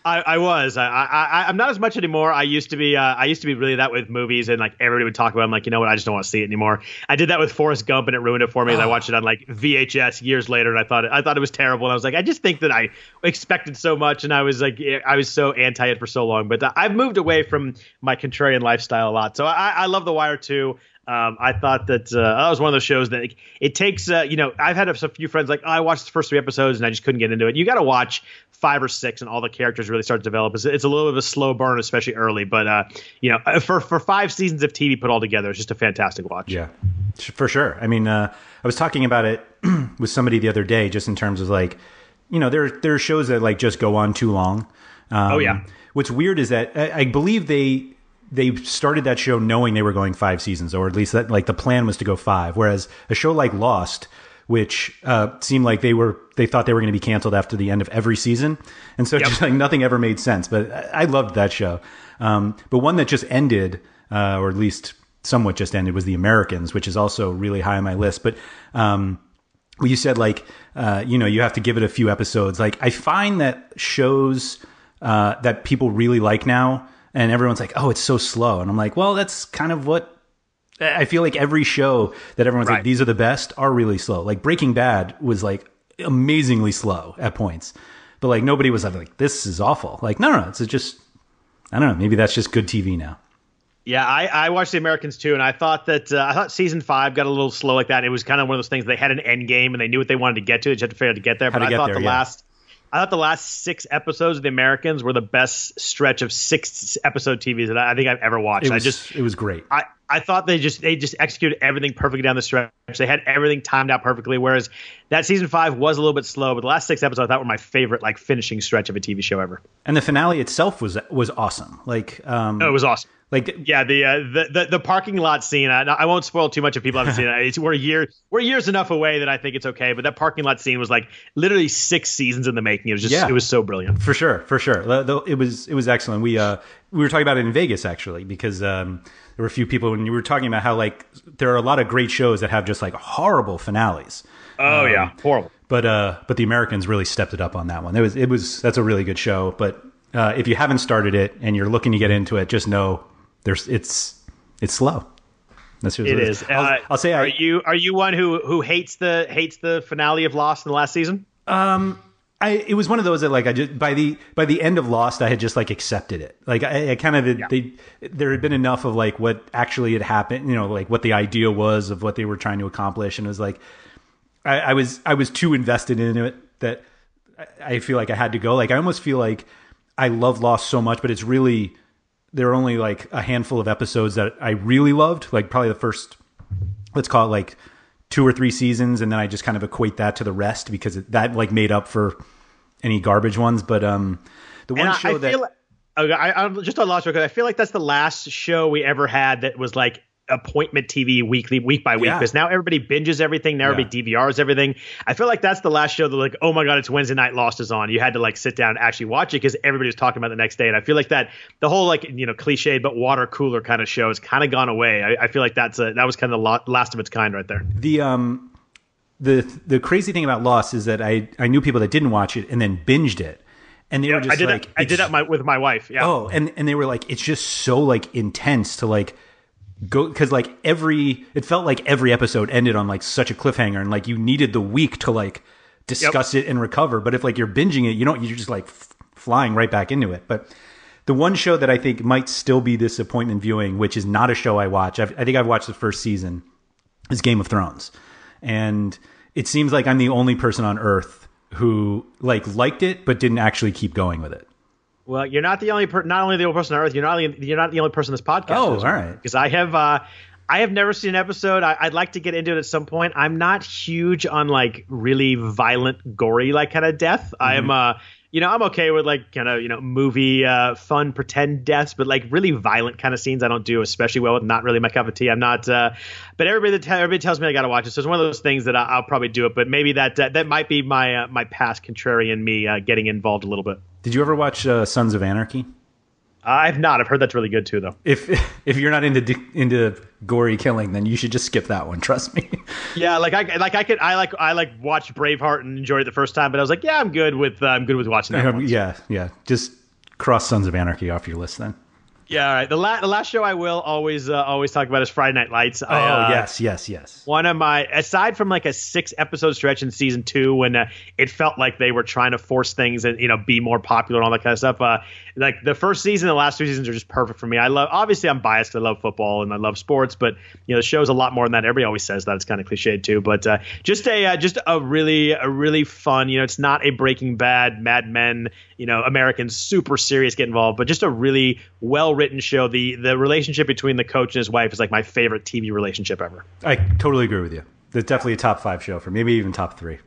I, I was. I, I, I'm not as much anymore. I used to be. Uh, I used to be really that with movies, and like everybody would talk about. it. I'm like, you know what? I just don't want to see it anymore. I did that with Forrest Gump, and it ruined it for me. And I watched it on like VHS years later, and I thought it, I thought it was terrible. And I was like, I just think that I expected so much, and I was like, I was so anti it for so long. But I've moved away from my contrarian lifestyle a lot. So I, I love The Wire too. Um, I thought that uh, that was one of those shows that it, it takes. Uh, you know, I've had a, a few friends like, oh, I watched the first three episodes and I just couldn't get into it. You got to watch five or six, and all the characters really start to develop. It's, it's a little bit of a slow burn, especially early. But uh, you know, uh, for for five seasons of TV put all together, it's just a fantastic watch. Yeah, for sure. I mean, uh, I was talking about it with somebody the other day, just in terms of like, you know, there there are shows that like just go on too long. Um, Oh, yeah. What's weird is that I, I believe they they started that show knowing they were going five seasons, or at least that like the plan was to go five. Whereas a show like Lost, which uh, seemed like they were they thought they were going to be canceled after the end of every season, and so just like nothing ever made sense. But I, I loved that show. Um, but one that just ended, uh, or at least somewhat just ended, was The Americans, which is also really high on my list. But um, well, you said like uh, you know you have to give it a few episodes. Like I find that shows uh, that people really like now, and everyone's like, oh, it's so slow, and I'm like, well, that's kind of what. I feel like every show that everyone's Right. like these are the best are really slow. Like Breaking Bad was like amazingly slow at points, but like nobody was like this is awful. Like no, no, no it's just I don't know. Maybe that's just good TV now. Yeah, I, I watched The Americans too, and I thought that uh, I thought season five got a little slow like that. It was kind of one of those things. They had an end game and they knew what they wanted to get to. They just had to figure out to get there. How But I thought there, the yeah. last, I thought the last six episodes of The Americans were the best stretch of six episode TVs that I, think I've ever watched. It I was just it was great. I, I thought they just they just executed everything perfectly down the stretch. They had everything timed out perfectly. Whereas that season five was a little bit slow, but the last six episodes I thought were my favorite like finishing stretch of a TV show ever. And the finale itself was was awesome. Like um Oh, it was awesome. Like Yeah, the, uh, the the the parking lot scene. I, I won't spoil too much if people haven't seen it. It's, we're years we're years enough away that I think it's okay. But that parking lot scene was like literally six seasons in the making. It was just Yeah. it was so brilliant. For sure, for sure. It was it was excellent. We uh we were talking about it in Vegas actually because um there were a few people when you were talking about how like there are a lot of great shows that have just like horrible finales. Oh yeah, horrible. But uh but the Americans really stepped it up on that one. It was it was that's a really good show. But uh if you haven't started it and you're looking to get into it, just know there's it's it's slow. That's just It what is. I'll, Uh, I'll say are I you are you one who who hates the hates the finale of Lost in the last season? Um, I it was one of those that like I just by the by the end of Lost I had just like accepted it. Like I, I kind of yeah. they there had been enough of like what actually had happened, you know, like what the idea was of what they were trying to accomplish, and it was like I, I was I was too invested in it that I feel like I had to go. Like I almost feel like I love Lost so much, but it's really there are only like a handful of episodes that I really loved. Like probably the first, let's call it like two or three seasons, and then I just kind of equate that to the rest because it, that like made up for any garbage ones. But um, the one and show I that like, I, I, just on Lost because I feel like that's the last show we ever had that was like appointment TV weekly, week by week, yeah. because now everybody binges everything. Now yeah. everybody DVRs everything. I feel like that's the last show that like, oh my god, it's Wednesday night, Lost is on. You had to like sit down and actually watch it because everybody was talking about the next day. And I feel like that the whole like you know cliched but water cooler kind of show has kind of gone away. I, I, feel like that's a that was kind of the last of its kind right there. The um the the crazy thing about Lost is that I I knew people that didn't watch it and then binged it. And they yeah, were just I did like, that, I did that my, with my wife. Yeah. Oh, and and they were like, it's just so like intense to like go because like every it felt like every episode ended on like such a cliffhanger and like you needed the week to like discuss yep. it and recover but if like you're binging it you don't you're just like f- flying right back into it but the one show that i think might still be this appointment viewing which is not a show i watch I've, i think i've watched the first season is game of thrones and it seems like i'm the only person on earth who like liked it but didn't actually keep going with it well, you're not the only per- not only the only person on earth. You're not the, you're not the only person in this podcast. Oh, all right. Because I have uh, I have never seen an episode. I, would like to get into it at some point. I'm not huge on like really violent, gory like kind of death. Mm-hmm. I'm uh, you know, I'm okay with like kind of you know movie uh, fun pretend deaths, but like really violent kind of scenes I don't do especially well. With. Not really my cup of tea. I'm not. Uh, but everybody that everybody tells me I got to watch it, so it's one of those things that I, will probably do it. But maybe that uh, that might be my uh, my past contrarian me uh, getting involved a little bit. Did you ever watch uh, Sons of Anarchy? I've not. I've heard that's really good too, though. If if you're not into into gory killing, then you should just skip that one. Trust me. yeah, like I like I could I like I like watched Braveheart and enjoyed it the first time, but I was like, yeah, I'm good with uh, I'm good with watching that. Um, yeah, yeah. Just cross Sons of Anarchy off your list then. Yeah, all right. The, la- the last show I will always uh, always talk about is Friday Night Lights. Oh I, uh, yes, yes, yes. One of my aside from like a six episode stretch in season two when uh, it felt like they were trying to force things and you know be more popular and all that kind of stuff. Uh, like the first season, the last two seasons are just perfect for me. I love obviously I'm biased because I love football and I love sports, but you know the show's a lot more than that. Everybody always says that it's kind of cliched too, but uh, just a uh, just a really a really fun. You know, it's not a Breaking Bad, Mad Men, you know, Americans super serious get involved, but just a really well written show. The the relationship between the coach and his wife is like my favorite TV relationship ever. I totally agree with you. It's definitely a top five show for maybe even top three.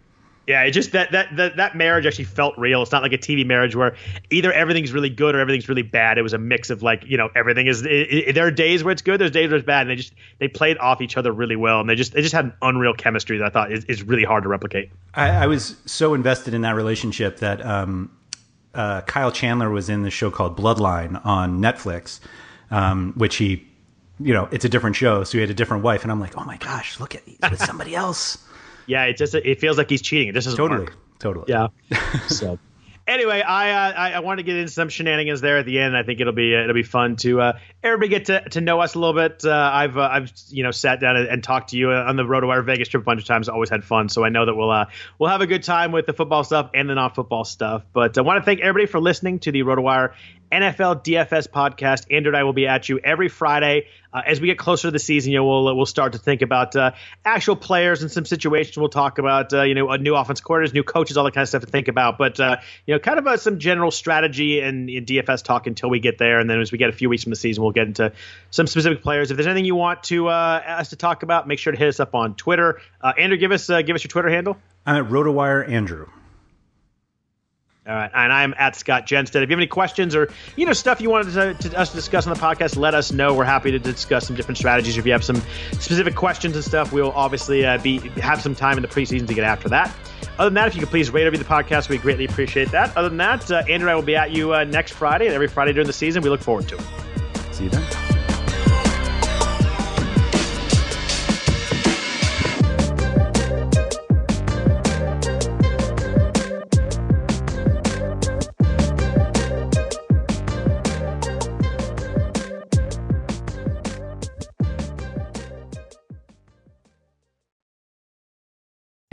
Yeah, it just that, that that that marriage actually felt real. It's not like a TV marriage where either everything's really good or everything's really bad. It was a mix of like you know everything is. It, it, there are days where it's good, there's days where it's bad, and they just they played off each other really well, and they just they just had an unreal chemistry that I thought is, is really hard to replicate. I, I, was so invested in that relationship that um, uh, Kyle Chandler was in the show called Bloodline on Netflix, um, which he, you know, it's a different show, so he had a different wife, and I'm like, oh my gosh, look at he's with somebody else. Yeah, it just it feels like he's cheating. It just totally, work. totally. Yeah. so anyway, I, uh, I, I to get into some shenanigans there at the end. I think it'll be it'll be fun to uh, everybody get to, to know us a little bit. Uh, I've uh, I've you know sat down and, and, talked to you on the road to RotoWire Vegas trip a bunch of times. Always had fun, so I know that we'll uh, we'll have a good time with the football stuff and the non football stuff. But I want to thank everybody for listening to the RotoWire NFL DFS podcast. Andrew and I will be at you every Friday. Uh, as we get closer to the season, you know, we'll we'll start to think about uh, actual players and some situations. We'll talk about uh, you know new offense quarters, new coaches, all that kind of stuff to think about. But uh, you know, kind of uh, some general strategy and, DFS talk until we get there, and then as we get a few weeks from the season, we'll get into some specific players. If there's anything you want to uh, us to talk about, make sure to hit us up on Twitter. Andrew, give us give us your Twitter handle. I'm at RotoWire Andrew. All right, and I'm at Scott Jenstad. If you have any questions or you know stuff you wanted to, to, us to discuss on the podcast, let us know. We're happy to discuss some different strategies. If you have some specific questions and stuff, we'll obviously uh, be have some time in the preseason to get after that. Other than that, if you could please rate over the podcast, we greatly appreciate that. Other than that, uh, Andrew and I will be at you uh, next Friday and every Friday during the season. We look forward to it. See you then.